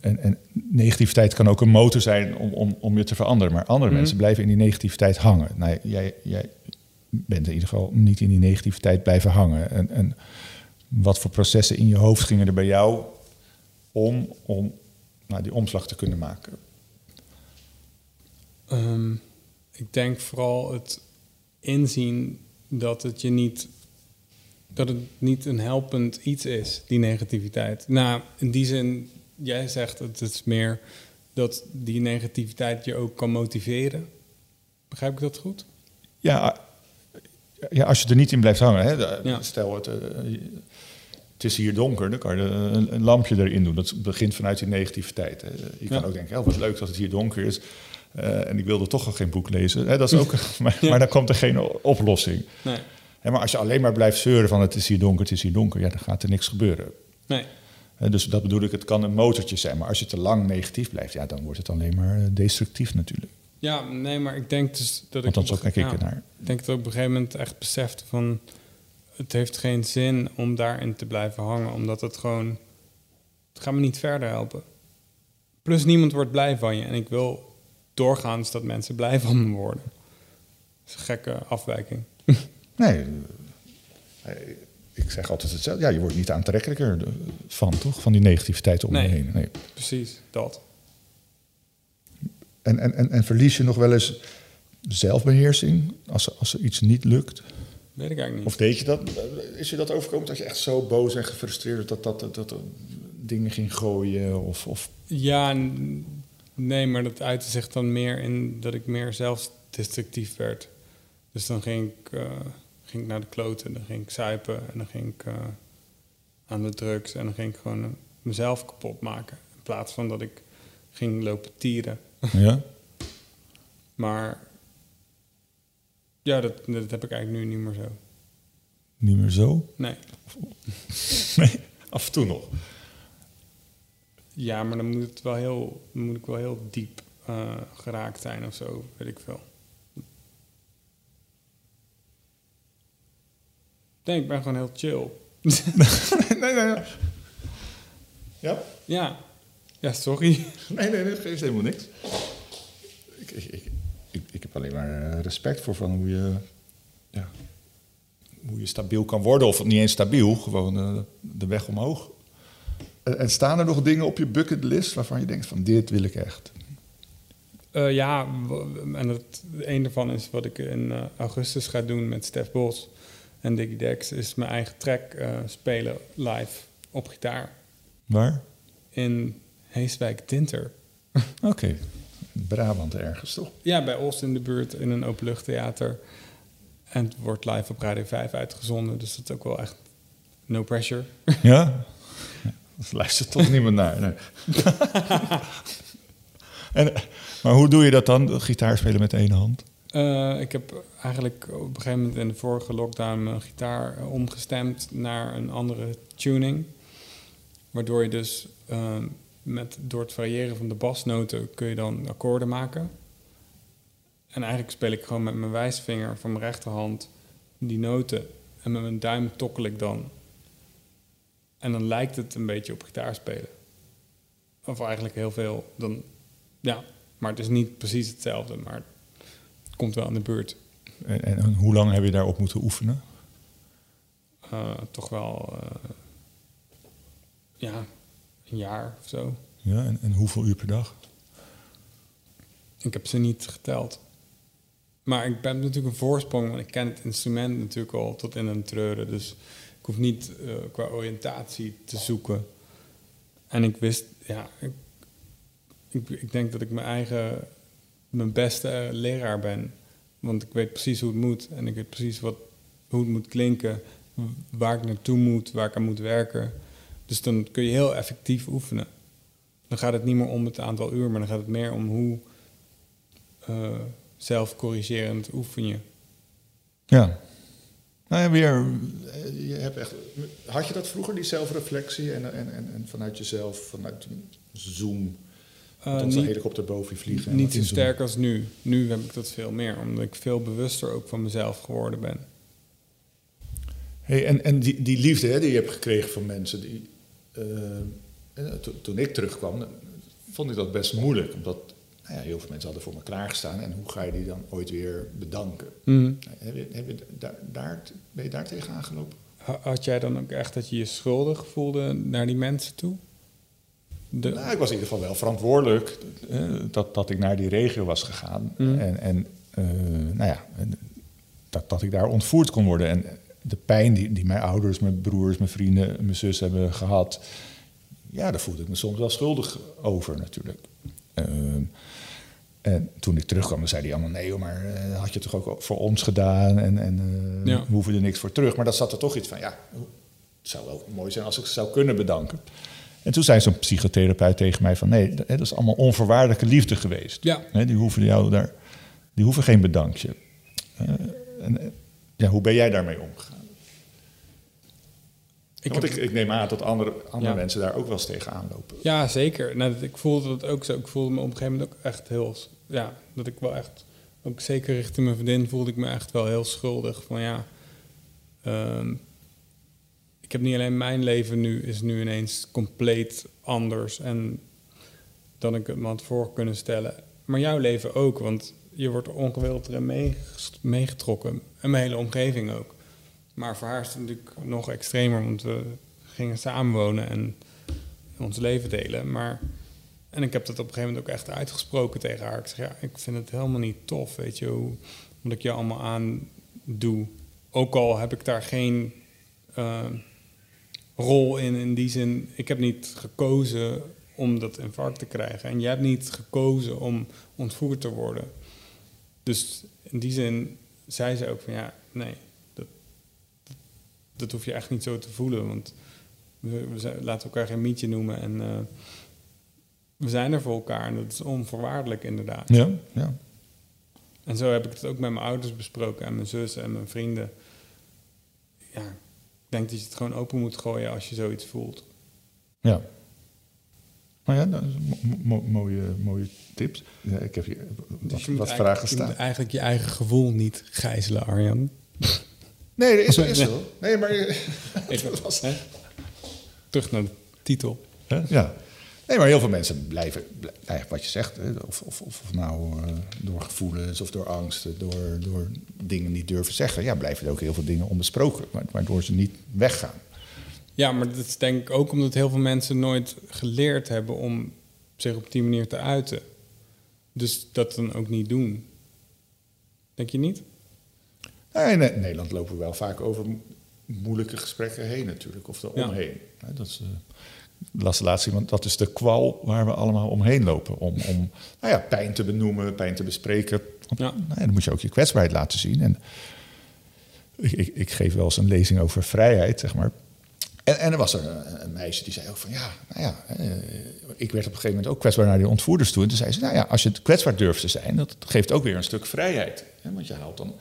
En, en negativiteit kan ook een motor zijn om, om, om je te veranderen. Maar andere Mhm. mensen blijven in die negativiteit hangen. Nou, jij, jij bent in ieder geval niet in die negativiteit blijven hangen. En, en wat voor processen in je hoofd gingen er bij jou om, om nou, die omslag te kunnen maken? Ehm, ik denk vooral het inzien dat het je niet. Dat het niet een helpend iets is, die negativiteit. Nou, in die zin, jij zegt het is meer dat die negativiteit je ook kan motiveren. Begrijp ik dat goed? Ja, ja, als je er niet in blijft hangen. Hè, de- Ja. Stel, het, eh, het is hier donker, dan kan je een, een lampje erin doen. Dat begint vanuit die negativiteit. Hè. Je kan Ja. ook denken, oh, wat leuk dat het hier donker is. Eh, en ik wilde toch al geen boek lezen. Hè, dat is ook, maar, Ja. maar dan komt er geen oplossing. Nee. Maar als je alleen maar blijft zeuren van het is hier donker, het is hier donker, ja, dan gaat er niks gebeuren. Nee. Dus dat bedoel ik, het kan een motortje zijn. Maar als je te lang negatief blijft, ja, dan wordt het alleen maar eh, destructief natuurlijk. Ja, nee, maar ik denk dus dat ik. Want dan kijk ik ja, ernaar. Ik denk dat ik op een gegeven moment echt besefte van. Het heeft geen zin om daarin te blijven hangen, omdat het gewoon. Het gaat me niet verder helpen. Plus niemand wordt blij van je en ik wil doorgaans dat mensen blij van me worden. Dat is een gekke afwijking. Nee, ik zeg altijd hetzelfde. Ja, je wordt niet aantrekkelijker van, toch? Van die negativiteit om je Nee. heen. Nee. Precies, dat. En, en, en, en verlies je nog wel eens zelfbeheersing als, als er iets niet lukt? Weet ik eigenlijk niet. Of deed je dat? Is je dat overkomen dat je echt zo boos en gefrustreerd dat dat, dat, dat, dat dingen ging gooien? Of, of Ja, nee, maar dat uitte zich dan meer in dat ik meer zelfdestructief werd. Dus dan ging ik, eh, ging ik naar de kloten, dan ging ik zuipen en dan ging ik eh, aan de drugs en dan ging ik gewoon eh, mezelf kapot maken. In plaats van dat ik ging lopen tieren. ja? Maar ja, dat, dat heb ik eigenlijk nu niet meer zo. Niet meer zo? Nee. Nee, af en toe nog. Ja, maar dan moet het wel heel, moet ik wel heel diep eh, geraakt zijn of zo, weet ik veel. Nee, ik ben gewoon heel chill. nee, nee, nee. Ja? ja. Ja, sorry. Nee, nee, dat geeft helemaal niks. Ik, ik, ik, ik, heb alleen maar eh, respect voor van hoe je, ja, hoe je stabiel kan worden. Of niet eens stabiel, gewoon eh, de weg omhoog. En, en staan er nog dingen op je bucketlist waarvan je denkt van dit wil ik echt? Eh, ja, en het, een daarvan is wat ik in augustus ga doen met Stef Bos en Diggy Dex, is mijn eigen track eh, spelen live op gitaar Waar? in Heeswijk Tinter. Oké, Brabant ergens toch? Ja, bij Os in de buurt in een openluchttheater. En het wordt live op Radio 5 uitgezonden, dus dat is ook wel echt no pressure. Ja? Dat luistert toch niemand naar. Nee. en, maar hoe doe je dat dan, gitaar spelen met één hand? Eh, ik heb eigenlijk op een gegeven moment in de vorige lockdown mijn gitaar eh, omgestemd naar een andere tuning. Waardoor je dus eh, met, door het variëren van de basnoten kun je dan akkoorden maken. En eigenlijk speel ik gewoon met mijn wijsvinger van mijn rechterhand die noten. En met mijn duim tokkel ik dan. En dan lijkt het een beetje op gitaar spelen. Of eigenlijk heel veel. Dan, ja, maar het is niet precies hetzelfde. Maar komt wel aan de buurt. En, en hoe lang heb je daarop moeten oefenen? Eh, toch wel, eh, ja, een jaar of zo. Ja, en, en hoeveel uur per dag? Ik heb ze niet geteld. Maar ik ben natuurlijk een voorsprong, want ik ken het instrument natuurlijk al tot in een treuren. Dus ik hoef niet eh, qua oriëntatie te zoeken. En ik wist, ja, ik, ik, ik denk dat ik mijn eigen, mijn beste leraar ben. Want ik weet precies hoe het moet en ik weet precies wat, hoe het moet klinken, waar ik naartoe moet, waar ik aan moet werken. Dus dan kun je heel effectief oefenen. Dan gaat het niet meer om het aantal uur, maar dan gaat het meer om hoe eh, zelfcorrigerend oefen je. Ja. Nou ja, weer, eh, je hebt echt, had je dat vroeger, die zelfreflectie en, en, en, en vanuit jezelf, vanuit Zoom, Onze niet helikopter boven je vliegen? en niet zo sterk als nu. Nu heb ik dat veel meer, omdat ik veel bewuster ook van mezelf geworden ben. Hey, en en die, die liefde hè, die je hebt gekregen van mensen, die, eh, eh, to- toen ik terugkwam, vond ik dat best moeilijk. Omdat nou ja, heel veel mensen hadden voor me klaargestaan. En hoe ga je die dan ooit weer bedanken? Heb je, heb je daar, daar, ben je daar tegen aangelopen? Ha- Had jij dan ook echt dat je je schuldig voelde naar die mensen toe? De, Nou, ik was in ieder geval wel verantwoordelijk eh, dat, dat ik naar die regio was gegaan. Mhm. En, en eh, nou ja, dat, dat ik daar ontvoerd kon worden. En de pijn die, die mijn ouders, mijn broers, mijn vrienden, mijn zus hebben gehad... ja, daar voelde ik me soms wel schuldig over natuurlijk. Ehm, en toen ik terugkwam, dan zei hij allemaal... nee, maar eh, had je toch ook voor ons gedaan en, en Ja. we hoeven er niks voor terug. Maar dat zat er toch iets van, ja, het zou wel mooi zijn als ik ze zou kunnen bedanken. En toen zei zo'n psychotherapeut tegen mij van... nee, dat is allemaal onvoorwaardelijke liefde geweest. Ja. Die hoeven jou daar... die hoeven geen bedankje. Eh, en, eh, ja, hoe ben jij daarmee omgegaan? ik Want heb- ik, ik neem aan dat andere, andere Ja. mensen daar ook wel eens tegenaan lopen. Ja, zeker. Nou, dat- ik voelde dat ook zo. Ik voelde me op een gegeven moment ook echt heel... Ja, dat ik wel echt... Ook zeker richting mijn vriendin voelde ik me echt wel heel schuldig. Van ja... ehm, ik heb niet alleen mijn leven nu... is nu ineens compleet anders... en dan ik het me had voor kunnen stellen. Maar jouw leven ook, want je wordt ongewild erin meegetrokken. En mijn hele omgeving ook. Maar voor haar is het natuurlijk nog extremer, want we gingen samenwonen en ons leven delen. Maar, en ik heb dat op een gegeven moment ook echt uitgesproken tegen haar. Ik zeg, ja, ik vind het helemaal niet tof, weet je, hoe, wat ik je allemaal aan doe. Ook al heb ik daar geen eh, rol in, in die zin, ik heb niet gekozen om dat infarct te krijgen. En jij hebt niet gekozen om ontvoerd te worden. Dus in die zin zei ze ook van ja, nee, dat, dat, hoef je echt niet zo te voelen. Want we, we zijn- laten elkaar geen mietje noemen en eh, we zijn er voor elkaar. En dat is onvoorwaardelijk inderdaad. Ja, ja. En zo heb ik het ook met mijn ouders besproken en mijn zus en mijn vrienden. Ja, denk dat je het gewoon open moet gooien als je zoiets voelt. ja. Nou ja, dat is mo- mo- mooie, mooie tips. Ja, ik heb hier wat, Dus je moet wat vragen Je moet staan. eigenlijk je eigen gevoel niet gijzelen, Arjan. Nee, dat is, is zo. Nee, maar... Even, Dat was- hè? Terug naar de titel. Hè? Ja. Nee, maar heel veel mensen blijven, blij- nou ja, wat je zegt, of, of, of nou eh, door gevoelens of door angsten, door, door dingen niet durven zeggen, ja, blijven er ook heel veel dingen onbesproken, wa- waardoor ze niet weggaan. Ja, maar dat is denk ik ook omdat heel veel mensen nooit geleerd hebben om zich op die manier te uiten. Dus dat dan ook niet doen. Denk je niet? Nou, in eh, Nederland lopen we wel vaak over mo- moeilijke gesprekken heen natuurlijk, of er omheen. Dat is, eh, las iemand, dat is de kwal waar we allemaal omheen lopen, om, om nou ja, pijn te benoemen, pijn te bespreken. Want, Ja. nou ja, dan moet je ook je kwetsbaarheid laten zien. En ik, ik, ik geef wel eens een lezing over vrijheid, zeg maar. En, en er was er een, een meisje die zei ook van ja, nou ja, eh, ik werd op een gegeven moment ook kwetsbaar naar die ontvoerders toe. En toen zei ze, nou ja, als je het kwetsbaar durft te zijn, dat geeft ook weer een stuk vrijheid. Hè? Want je haalt dan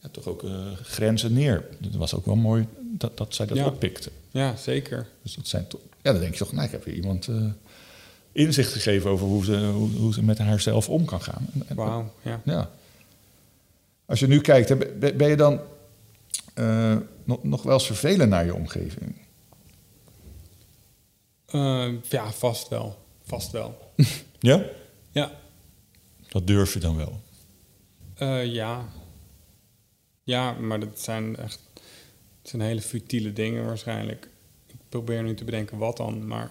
ja, toch ook eh, grenzen neer. Het was ook wel mooi dat, dat zij dat oppikte. Ja, zeker. Dus dat zijn toch, ja, dan denk je toch, nou, ik heb weer iemand eh, inzicht gegeven over hoe ze, hoe, hoe ze met haarzelf om kan gaan. Wauw, ja. ja. Als je nu kijkt, hè, ben je dan eh, nog, nog wel eens vervelend naar je omgeving? Eh, ja, vast wel. Vast wel. Ja? Ja, Dat durf je dan wel. Ja. Ja, maar dat zijn echt het zijn hele futiele dingen waarschijnlijk. Ik probeer nu te bedenken wat dan, maar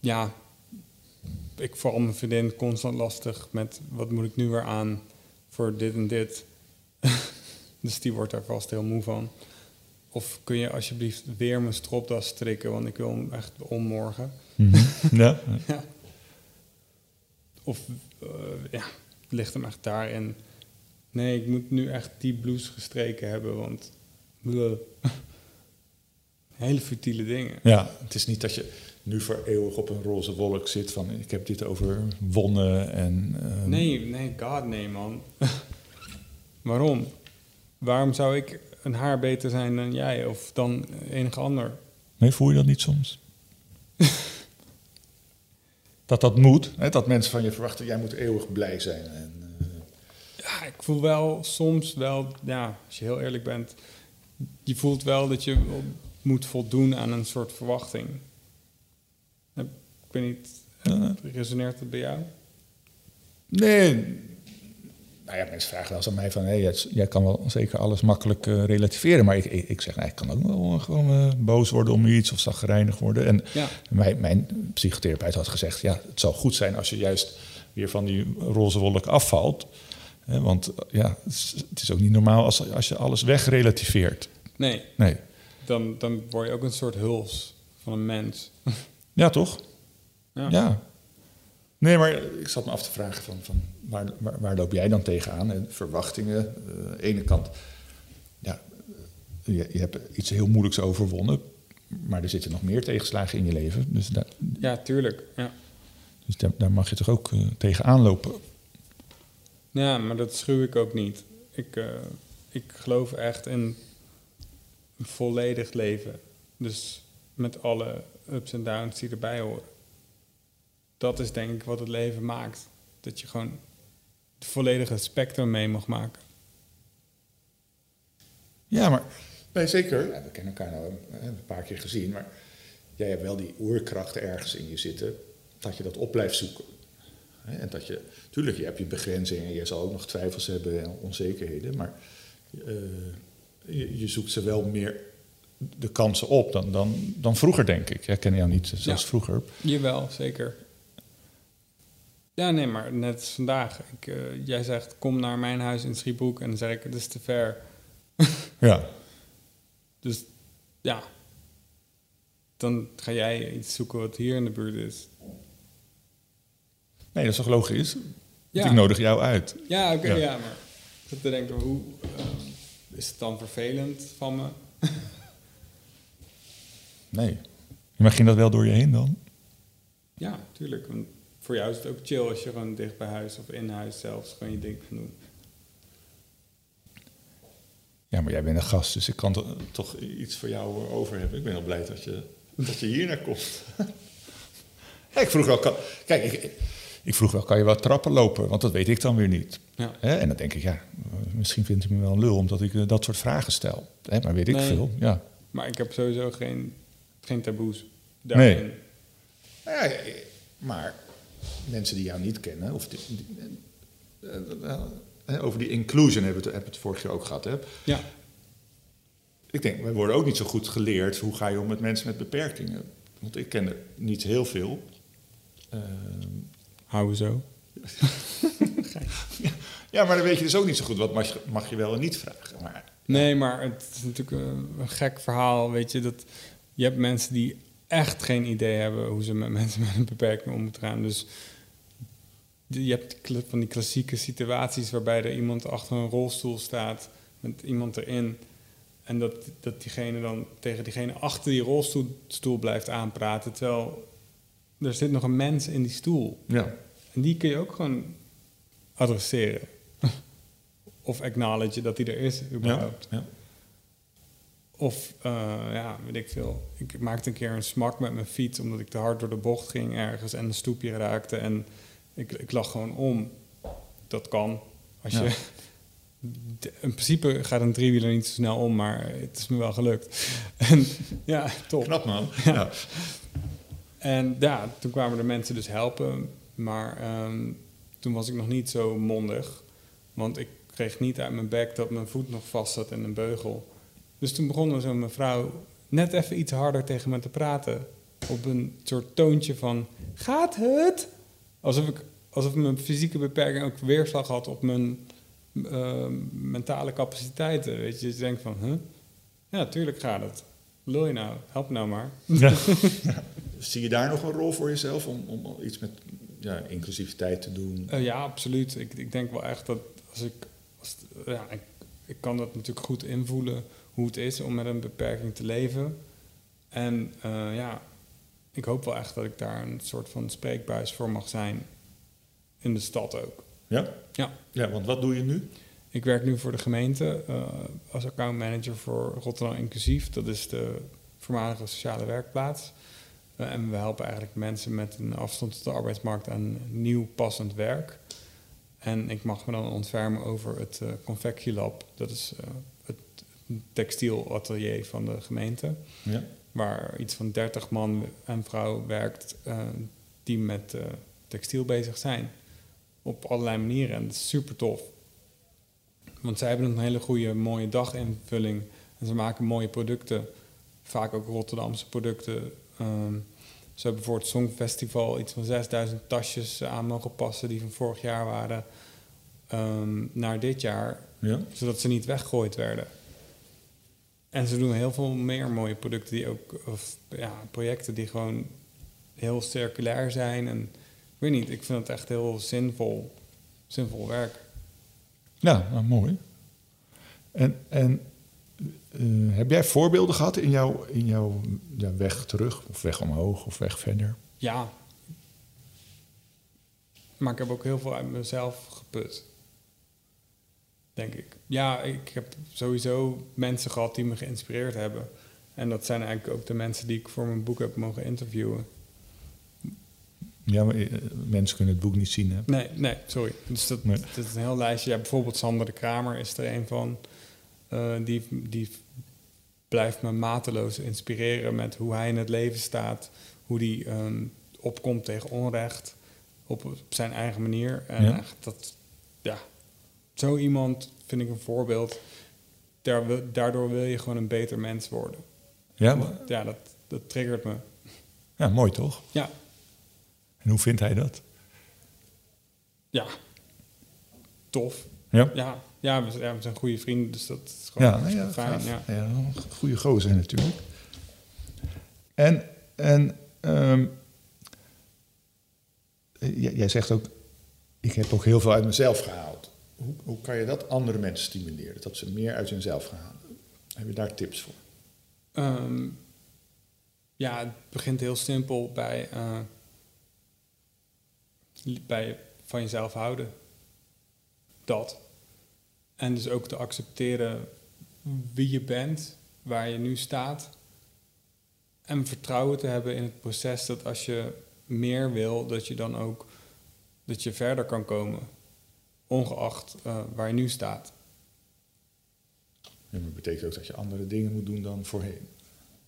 ja, ik val mijn vriendin constant lastig met wat moet ik nu weer aan voor dit en dit. dus die wordt daar vast heel moe van. Of kun je alsjeblieft weer mijn stropdas strikken, want ik wil hem echt om morgen. Ja? Ja. Of eh, ja, het ligt hem echt daarin. Nee, ik moet nu echt die blouse gestreken hebben, want hele futiele dingen. ja, het is niet dat je nu voor eeuwig op een roze wolk zit van ik heb dit overwonnen en... eh, Nee, nee, god nee man. Waarom? Waarom zou ik een haar beter zijn dan jij of dan enige ander? Nee, voel je dat niet soms? dat dat moet, hè? dat mensen van je verwachten, jij moet eeuwig blij zijn. En, Ja, ik voel wel soms wel, ja, als je heel eerlijk bent, je voelt wel dat je moet voldoen aan een soort verwachting. Ik weet niet, Ja. resoneert het bij jou? Nee. Nou ja, mensen vragen wel eens aan mij van... Hey, jij kan wel zeker alles makkelijk eh, relativeren. Maar ik, ik, ik zeg, nou, ik kan ook wel gewoon eh, boos worden om iets... of zagrijnig worden. En Ja. mijn, mijn psychotherapeut had gezegd... ja, het zou goed zijn als je juist weer van die roze wolk afvalt. Want eh, ja, het is, ook niet normaal als, als je alles wegrelativeert. Nee, Nee. dan, dan word je ook een soort huls van een mens. Ja, toch? Ja. Ja. Nee, maar ik zat me af te vragen van, van waar, waar, waar loop jij dan tegenaan? En verwachtingen, eh, aan de ene kant, ja, eh, je, je hebt iets heel moeilijks overwonnen, maar er zitten nog meer tegenslagen in je leven. Dus daar, Ja, tuurlijk. Ja. dus daar, daar mag je toch ook tegenaan lopen. Ja, maar dat schuw ik ook niet. Ik, eh, ik geloof echt in een volledig leven. Dus met alle ups en downs die erbij horen. Dat is denk ik wat het leven maakt. Dat je gewoon het volledige spectrum mee mag maken. Ja, maar nee, zeker. Ja, we kennen elkaar nou eh, een paar keer gezien, maar jij hebt wel die oerkracht ergens in je zitten, dat je dat op blijft zoeken. En dat je, tuurlijk, je hebt je begrenzingen, je zal ook nog twijfels hebben en onzekerheden, maar eh, je, je zoekt ze wel meer de kansen op dan, dan, dan vroeger, denk ik. Ik ken jou niet zoals Ja. vroeger. Jawel, zeker. Ja, nee, maar net vandaag. Ik, eh, jij zegt, kom naar mijn huis in Schiebroek. En dan zeg ik, het is te ver. Ja. Dus ja, dan ga jij iets zoeken wat hier in de buurt is. Nee, dat is toch logisch? Ja. Ik nodig jou uit. Ja, oké, Ja. ja. maar ik te denken, hoe eh, is het dan vervelend van me? Nee. Maar ging dat wel door je heen dan? Ja, tuurlijk. Want voor jou is het ook chill als je gewoon dicht bij huis of in huis zelfs gewoon je ding kan doen. Ja, maar jij bent een gast, dus ik kan to- toch iets voor jou over hebben. Ik ben heel blij dat je, dat je hier naar komt. Ja, ik vroeg kan, kijk, ik, ik vroeg wel, kan je wel trappen lopen? Want dat weet ik dan weer niet. Ja. Hè? En dan denk ik, ja, misschien vindt hij me wel een lul omdat ik eh, dat soort vragen stel. Hè? Maar weet ik Nee. veel, ja. Maar ik heb sowieso geen, geen taboes daarin. Nou ja, maar mensen die jou niet kennen, of die, die- eh, eh, over die inclusion hebben we het, hebben we het vorig jaar ook gehad. Hè? Ja, Ik denk, wij worden ook niet zo goed geleerd hoe ga je om met mensen met beperkingen. Want ik ken er niet heel veel. Ehm, houden zo. ja, maar dan weet je dus ook niet zo goed wat mag je, mag je wel en niet vragen. Maar Nee, maar het is natuurlijk een, gek verhaal. Weet je, dat je hebt mensen die echt geen idee hebben hoe ze met mensen met een beperking om moeten gaan. Dus je hebt van die klassieke situaties waarbij er iemand achter een rolstoel staat met iemand erin. En dat, dat diegene dan tegen diegene achter die rolstoel stoel blijft aanpraten. Terwijl er zit nog een mens in die stoel. ja, En die kun je ook gewoon adresseren. of acknowledgen dat die er is, überhaupt. ja. Of, eh, ja, weet ik veel. Ik maakte een keer een smak met mijn fiets... omdat ik te hard door de bocht ging ergens... en een stoepje raakte en ik, ik lag gewoon om. Dat kan. Als Ja. je... In principe gaat een driewieler niet zo snel om, maar het is me wel gelukt. En ja, top. Knap man. Ja. En ja, toen kwamen de mensen dus helpen. Maar ehm, toen was ik nog niet zo mondig. Want ik kreeg niet uit mijn bek dat mijn voet nog vast zat in een beugel. Dus toen begon er zo'n mevrouw net even iets harder tegen me te praten. Op een soort toontje van, gaat het? Alsof, ik, alsof mijn fysieke beperking ook weerslag had op mijn eh, mentale capaciteiten. Weet je, je denkt van, huh? Ja, tuurlijk gaat het. Lul je nou? Help nou maar. Ja. Zie je daar nog een rol voor jezelf om, om iets met ja, inclusiviteit te doen? Eh, ja, absoluut. Ik, ik denk wel echt dat als ik. Als, ja, ik, ik kan dat natuurlijk goed invoelen hoe het is om met een beperking te leven. En eh, ja, ik hoop wel echt dat ik daar een soort van spreekbuis voor mag zijn. In de stad ook. Ja? Ja. Ja, want wat doe je nu? Ik werk nu voor de gemeente eh, als accountmanager voor Rotterdam Inclusief. Dat is de voormalige sociale werkplaats. Eh, en we helpen eigenlijk mensen met een afstand tot de arbeidsmarkt aan nieuw passend werk. En ik mag me dan ontfermen over het eh Confectielab. Dat is eh, het textielatelier van de gemeente. Ja. Waar iets van 30 man en vrouw werkt die met textiel bezig zijn. Op allerlei manieren. En dat is super tof. Want zij hebben een hele goede, mooie daginvulling. En ze maken mooie producten. Vaak ook Rotterdamse producten. Ehm, ze hebben voor het Songfestival iets van 6000 tasjes aan mogen passen die van vorig jaar waren. ehm, naar dit jaar, Ja? zodat ze niet weggegooid werden. En ze doen heel veel meer mooie producten die ook, of ja, projecten die gewoon heel circulair zijn. En ik weet niet, ik vind het echt heel zinvol, zinvol werk. Ja, nou, mooi. En, en eh, heb jij voorbeelden gehad in jouw, in jouw ja, weg terug, of weg omhoog, of weg verder? Ja. Maar ik heb ook heel veel uit mezelf geput. Denk ik. Ja, ik heb sowieso mensen gehad die me geïnspireerd hebben. En dat zijn eigenlijk ook de mensen die ik voor mijn boek heb mogen interviewen. Ja, maar, eh, mensen kunnen het boek niet zien. Hè? Nee, nee, sorry. Dus dat, Nee. dat is een heel lijstje. Ja, bijvoorbeeld Sander de Kramer is er een van. Eh, die, die blijft me mateloos inspireren met hoe hij in het leven staat. Hoe hij ehm, opkomt tegen onrecht op, op zijn eigen manier. En Ja. dat, ja, zo iemand vind ik een voorbeeld. Daardoor wil je gewoon een beter mens worden. Ja, maar- Ja, dat, dat triggert me. ja, mooi toch? Ja, En hoe vindt hij dat? ja. Tof. Ja, Ja, ja, we, ja, we zijn goede vrienden, dus dat is gewoon ja, ja, fijn. Ja. ja. goede gozer natuurlijk. En, en ehm, eh, jij, zegt ook, ik heb ook heel veel uit mezelf gehaald. Hoe, hoe kan je dat andere mensen stimuleren? Dat ze meer uit hunzelf gaan halen? Heb je daar tips voor? Ehm, ja, het begint heel simpel bij, eh, bij van jezelf houden. Dat. En dus ook te accepteren wie je bent, waar je nu staat. En vertrouwen te hebben in het proces dat als je meer wil, dat je dan ook dat je verder kan komen. Ongeacht eh, waar je nu staat. En dat betekent ook dat je andere dingen moet doen dan voorheen.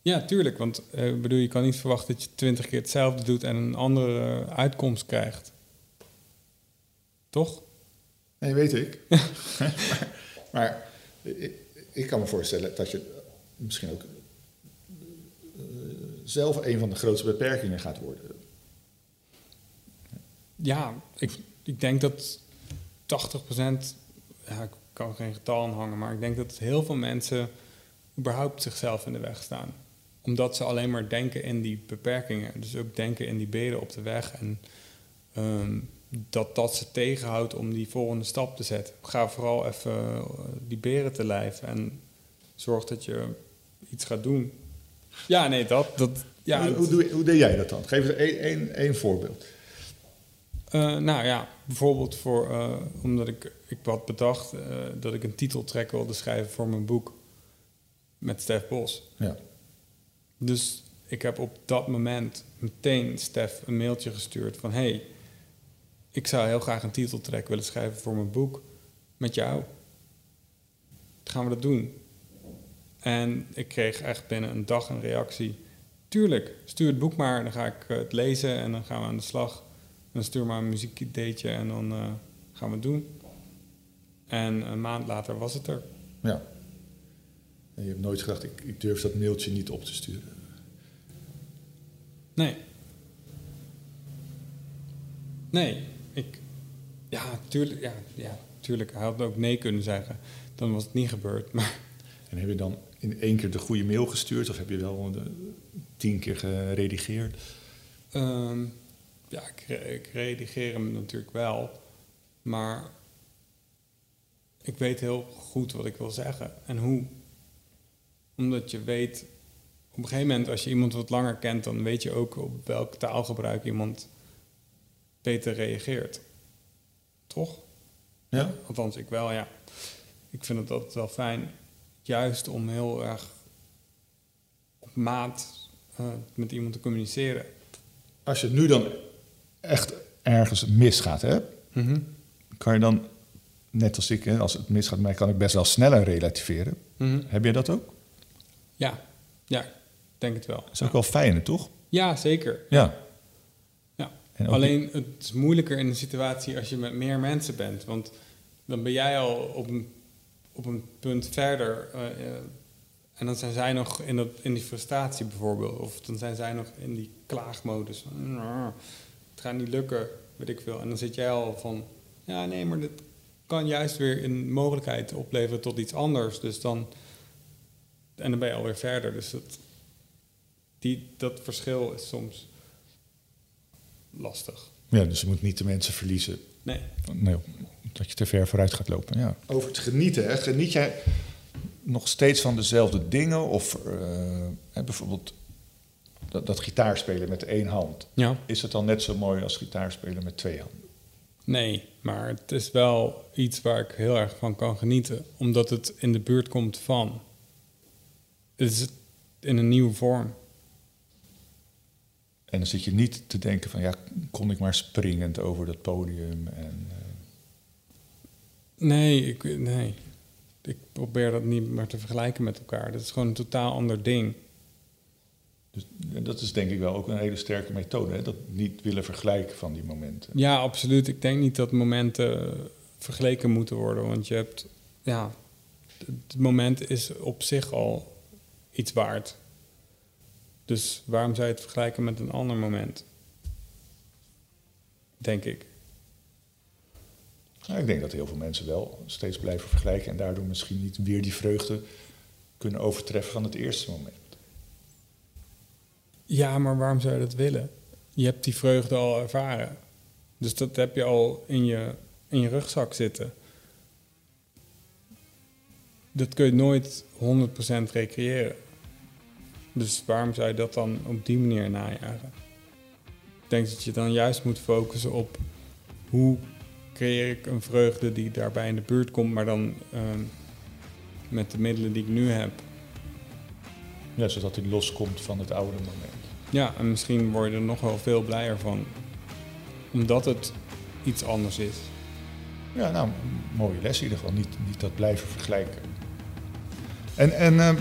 Ja, tuurlijk. Want ik bedoel, je kan niet verwachten dat je twintig keer hetzelfde doet en een andere uitkomst krijgt. Toch? Nee, weet ik. maar maar ik, ik kan me voorstellen dat je misschien ook eh, zelf een van de grootste beperkingen gaat worden. Ja, ik, ik denk dat 80%, ja, ik kan geen getal aan hangen, maar ik denk dat heel veel mensen überhaupt zichzelf in de weg staan. Omdat ze alleen maar denken in die beperkingen. Dus ook denken in die beren op de weg. En ehm, dat dat ze tegenhoudt om die volgende stap te zetten. Ga vooral even eh, die beren te lijf en zorg dat je iets gaat doen. Ja, nee, dat. dat ja, hoe, dat- hoe, doe, hoe deed jij dat dan? Geef eens één, voorbeeld. Eh, nou ja, bijvoorbeeld voor, eh, omdat ik, ik had bedacht dat ik een titeltrack wilde schrijven voor mijn boek met Stef Bos. Ja. Dus ik heb op dat moment meteen Stef een mailtje gestuurd van... hey, ik zou heel graag een titeltrack willen schrijven voor mijn boek met jou. Gaan we dat doen? En ik kreeg echt binnen een dag een reactie. Tuurlijk, stuur het boek maar, dan ga ik eh, het lezen en dan gaan we aan de slag. Dan stuur maar een muziekideetje en dan eh, gaan we het doen. En een maand later was het er. ja. En je hebt nooit gedacht, ik, ik durf dat mailtje niet op te sturen. Nee. Nee, ik... Ja, tuurlijk, ja, ja, tuurlijk. Hij had ook nee kunnen zeggen. Dan was het niet gebeurd. Maar En heb je dan in één keer de goede mail gestuurd? Of heb je wel de, tien keer geredigeerd? ehm, ja, ik, ik redigeer hem natuurlijk wel. Maar ik weet heel goed wat ik wil zeggen en hoe. Omdat je weet... Op een gegeven moment, als je iemand wat langer kent... dan weet je ook op welk taalgebruik iemand beter reageert. Toch? Ja? Althans, ik wel, ja. Ik vind het altijd wel fijn, juist om heel erg op maat eh, met iemand te communiceren. Als je nu dan echt ergens misgaat, hè, kan je dan, net als ik, hè, als het misgaat, mij kan ik best wel sneller relativeren. Mhm. Heb je dat ook? Ja, ja, ik denk het wel. Dat is ook wel fijn, toch? Ja, zeker. Ja. Alleen het is moeilijker in een situatie als je met meer mensen bent. Want dan ben jij al op een, op een punt verder. eh, eh, en dan zijn zij nog in, dat, in die frustratie bijvoorbeeld. Of dan zijn zij nog in die klaagmodus. "Nou, Het gaat niet lukken, weet ik veel. En dan zit jij al van... Ja, nee, maar dit kan juist weer een mogelijkheid opleveren tot iets anders. Dus dan... En dan ben je alweer verder. Dus die, dat verschil is soms lastig. ja, dus je moet niet de mensen verliezen. Nee. Nee, dat je te ver vooruit gaat lopen. Ja. Over het genieten, hè. geniet jij nog steeds van dezelfde dingen? Of eh, hè, bijvoorbeeld dat, dat gitaarspelen met één hand. Ja. Is het dan net zo mooi als gitaarspelen met twee handen? Nee, maar het is wel iets waar ik heel erg van kan genieten. Omdat het in de buurt komt van. Het is in een nieuwe vorm. En dan zit je niet te denken van, ja, kon ik maar springend over dat podium. En, eh, Nee, ik, nee. Ik probeer dat niet meer te vergelijken met elkaar. Dat is gewoon een totaal ander ding. dus, dat is denk ik wel ook een hele sterke methode. Hè? Dat niet willen vergelijken van die momenten. Ja, absoluut. Ik denk niet dat momenten vergeleken moeten worden. Want je hebt, ja, het moment is op zich al iets waard. Dus waarom zou je het vergelijken met een ander moment? Denk ik. Ik denk dat heel veel mensen wel steeds blijven vergelijken en daardoor misschien niet weer die vreugde kunnen overtreffen van het eerste moment. Ja, maar waarom zou je dat willen? Je hebt die vreugde al ervaren. Dus dat heb je al in je, in je rugzak zitten. Dat kun je nooit 100% recreëren. Dus waarom zou je dat dan op die manier najagen? Ik denk dat je dan juist moet focussen op hoe creëer ik een vreugde die daarbij in de buurt komt, maar dan ehm, met de middelen die ik nu heb. Ja, zodat hij loskomt van het oude moment. Ja, en misschien word je er nog wel veel blijer van. Omdat het iets anders is. Ja, nou, mooie les in ieder geval. Niet, niet dat blijven vergelijken. En, en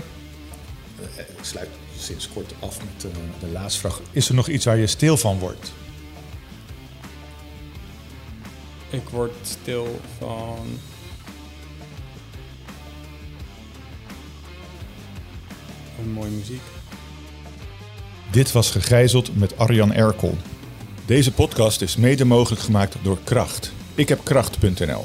ik sluit sinds kort af met de, de laatste vraag. Is er nog iets waar je stil van wordt? Ik word stil van. Een mooie muziek. Dit was Gegijzeld met Arjan Erkel. Deze podcast is mede mogelijk gemaakt door Kracht. Ik heb kracht.nl.